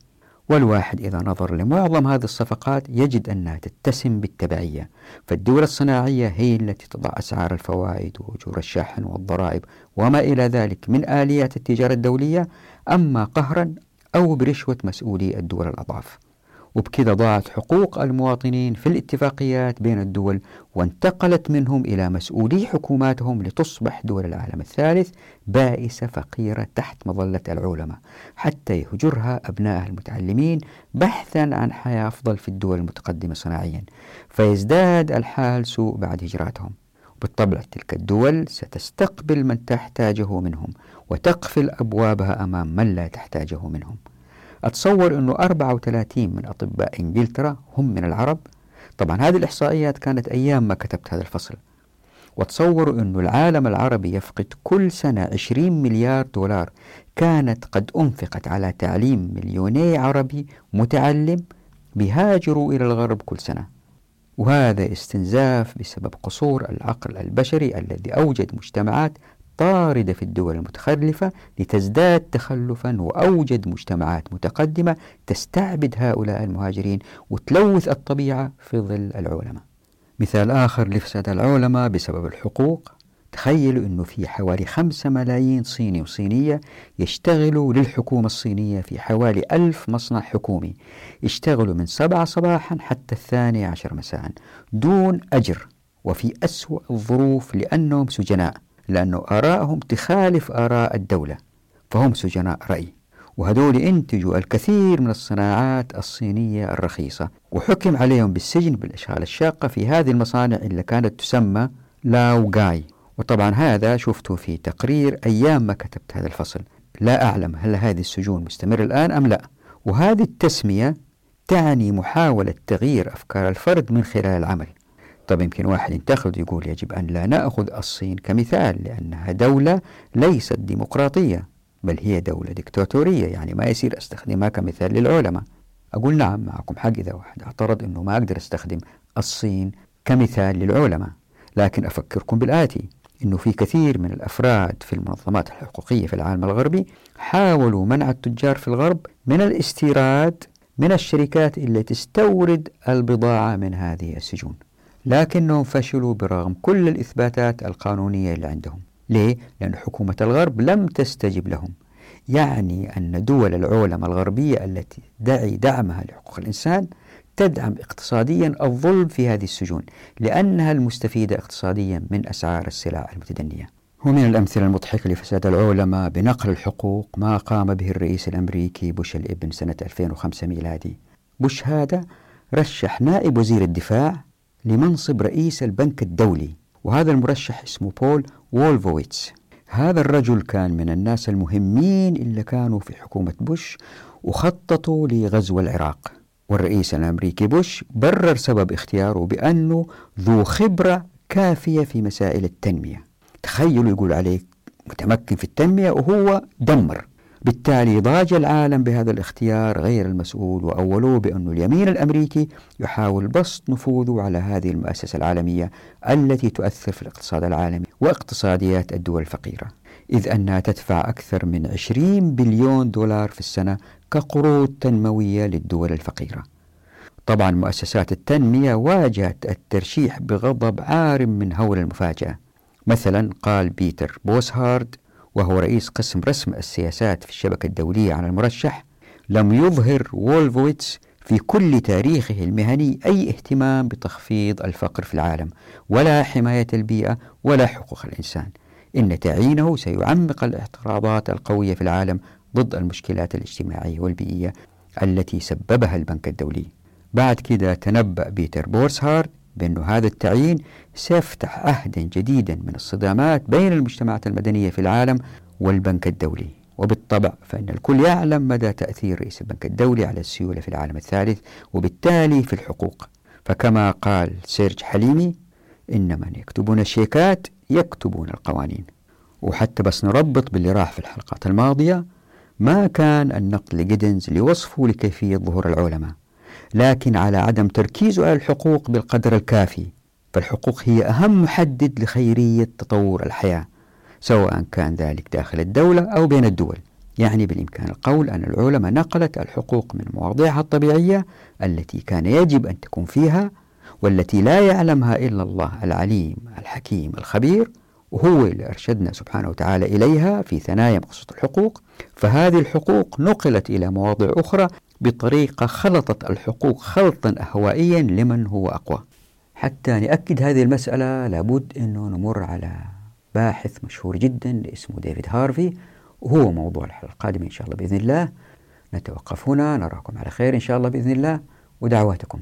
[SPEAKER 1] والواحد إذا نظر لمعظم هذه الصفقات يجد أنها تتسم بالتبعية فالدول الصناعية هي التي تضع أسعار الفوائد وأجور الشحن والضرائب وما إلى ذلك من آليات التجارة الدولية أما قهرا أو برشوة مسؤولي الدول الأضعاف. وبكذا ضاعت حقوق المواطنين في الاتفاقيات بين الدول وانتقلت منهم إلى مسؤولي حكوماتهم لتصبح دول العالم الثالث بائسة فقيرة تحت مظلة العولمة حتى يهجرها أبنائها المتعلمين بحثا عن حياة أفضل في الدول المتقدمة صناعيا. فيزداد الحال سوء بعد هجراتهم. بالطبع تلك الدول ستستقبل من تحتاجه منهم وتقفل أبوابها أمام من لا تحتاجه منهم. أتصور أنه 34 من أطباء إنجلترا هم من العرب. طبعا هذه الإحصائيات كانت أيام ما كتبت هذا الفصل. وتصوروا أن العالم العربي يفقد كل سنة 20 مليار دولار كانت قد أنفقت على تعليم مليوني عربي متعلم بيهاجروا إلى الغرب كل سنة. وهذا استنزاف بسبب قصور العقل البشري الذي أوجد مجتمعات طاردة في الدول المتخلفة لتزداد تخلفا وأوجد مجتمعات متقدمة تستعبد هؤلاء المهاجرين وتلوث الطبيعة في ظل العولمة مثال آخر لفساد العولمة بسبب الحقوق. تخيلوا أنه في حوالي خمسة ملايين صيني وصينية يشتغلوا للحكومة الصينية في حوالي ألف مصنع حكومي. يشتغلوا من سبعة صباحا حتى الثانية عشر مساء دون أجر وفي أسوأ الظروف لأنهم سجناء. لأنه آرائهم تخالف آراء الدولة فهم سجناء رأي. وهدول انتجوا الكثير من الصناعات الصينية الرخيصة وحكم عليهم بالسجن بالإشغال الشاقة في هذه المصانع اللي كانت تسمى لاو جاي وطبعا هذا شفته في تقرير أيام ما كتبت هذا الفصل. لا أعلم هل هذه السجون مستمرة الآن أم لا. وهذه التسمية تعني محاولة تغيير أفكار الفرد من خلال العمل. طب يمكن واحد ينتقد يقول يجب أن لا نأخذ الصين كمثال لأنها دولة ليست ديمقراطية بل هي دولة دكتاتورية يعني ما يصير أستخدمها كمثال للعلماء. أقول نعم معكم حق إذا واحد اعترض أنه ما أقدر أستخدم الصين كمثال للعلماء. لكن أفكركم بالآتي أنه في كثير من الأفراد في المنظمات الحقوقية في العالم الغربي حاولوا منع التجار في الغرب من الاستيراد من الشركات اللي تستورد البضاعة من هذه السجون. لكنهم فشلوا برغم كل الإثباتات القانونية اللي عندهم. ليه؟ لأن حكومة الغرب لم تستجب لهم. يعني أن دول العولمة الغربية التي دعي دعمها لحقوق الإنسان تدعم اقتصاديا الظلم في هذه السجون لأنها المستفيدة اقتصاديا من أسعار السلع المتدنية. ومن الأمثلة المضحكة لفساد العولمة بنقل الحقوق ما قام به الرئيس الأمريكي بوش الابن سنة 2005 ميلادي. بوش هذا رشح نائب وزير الدفاع لمنصب رئيس البنك الدولي وهذا المرشح اسمه بول وولفويتس. هذا الرجل كان من الناس المهمين اللي كانوا في حكومة بوش وخططوا لغزو العراق. والرئيس الأمريكي بوش برر سبب اختياره بأنه ذو خبرة كافية في مسائل التنمية. تخيلوا يقول عليه متمكن في التنمية وهو دمر. بالتالي ضاج العالم بهذا الاختيار غير المسؤول وأولوه بأن اليمين الأمريكي يحاول بسط نفوذه على هذه المؤسسة العالمية التي تؤثر في الاقتصاد العالمي واقتصاديات الدول الفقيرة. إذ أنها تدفع أكثر من 20 بليون دولار في السنة كقروض تنموية للدول الفقيرة. طبعا مؤسسات التنمية واجهت الترشيح بغضب عارم من هول المفاجأة. مثلا قال بيتر بوسهارد وهو رئيس قسم رسم السياسات في الشبكة الدولية على المرشح لم يظهر وولفويتس في كل تاريخه المهني أي اهتمام بتخفيض الفقر في العالم ولا حماية البيئة ولا حقوق الإنسان. إن تعيينه سيعمق الاعتراضات القوية في العالم ضد المشكلات الاجتماعية والبيئية التي سببها البنك الدولي. بعد كده تنبأ بيتر بورسهارد بأن هذا التعيين سيفتح عهدا جديدا من الصدامات بين المجتمعات المدنية في العالم والبنك الدولي. وبالطبع فإن الكل يعلم مدى تأثير رئيس البنك الدولي على السيولة في العالم الثالث وبالتالي في الحقوق. فكما قال سيرج حليمي إن من يكتبون الشيكات يكتبون القوانين. وحتى بس نربط باللي راح في الحلقات الماضية ما كان النقد لجيدنز لوصفه لكيفية ظهور العلماء. لكن على عدم تركيزه على الحقوق بالقدر الكافي فالحقوق هي أهم محدد لخيرية تطور الحياة سواء كان ذلك داخل الدولة أو بين الدول. يعني بالإمكان القول أن العلماء نقلت الحقوق من مواضعها الطبيعية التي كان يجب أن تكون فيها والتي لا يعلمها إلا الله العليم الحكيم الخبير وهو اللي أرشدنا سبحانه وتعالى إليها في ثنايا مقصود الحقوق. فهذه الحقوق نقلت إلى مواضع أخرى بطريقة خلطت الحقوق خلطا أهوائيا لمن هو أقوى. حتى نأكد هذه المسألة لابد أنه نمر على باحث مشهور جدا اسمه ديفيد هارفي. وهو موضوع الحلقة القادمة إن شاء الله بإذن الله. نتوقف هنا نراكم على خير إن شاء الله بإذن الله. ودعواتكم.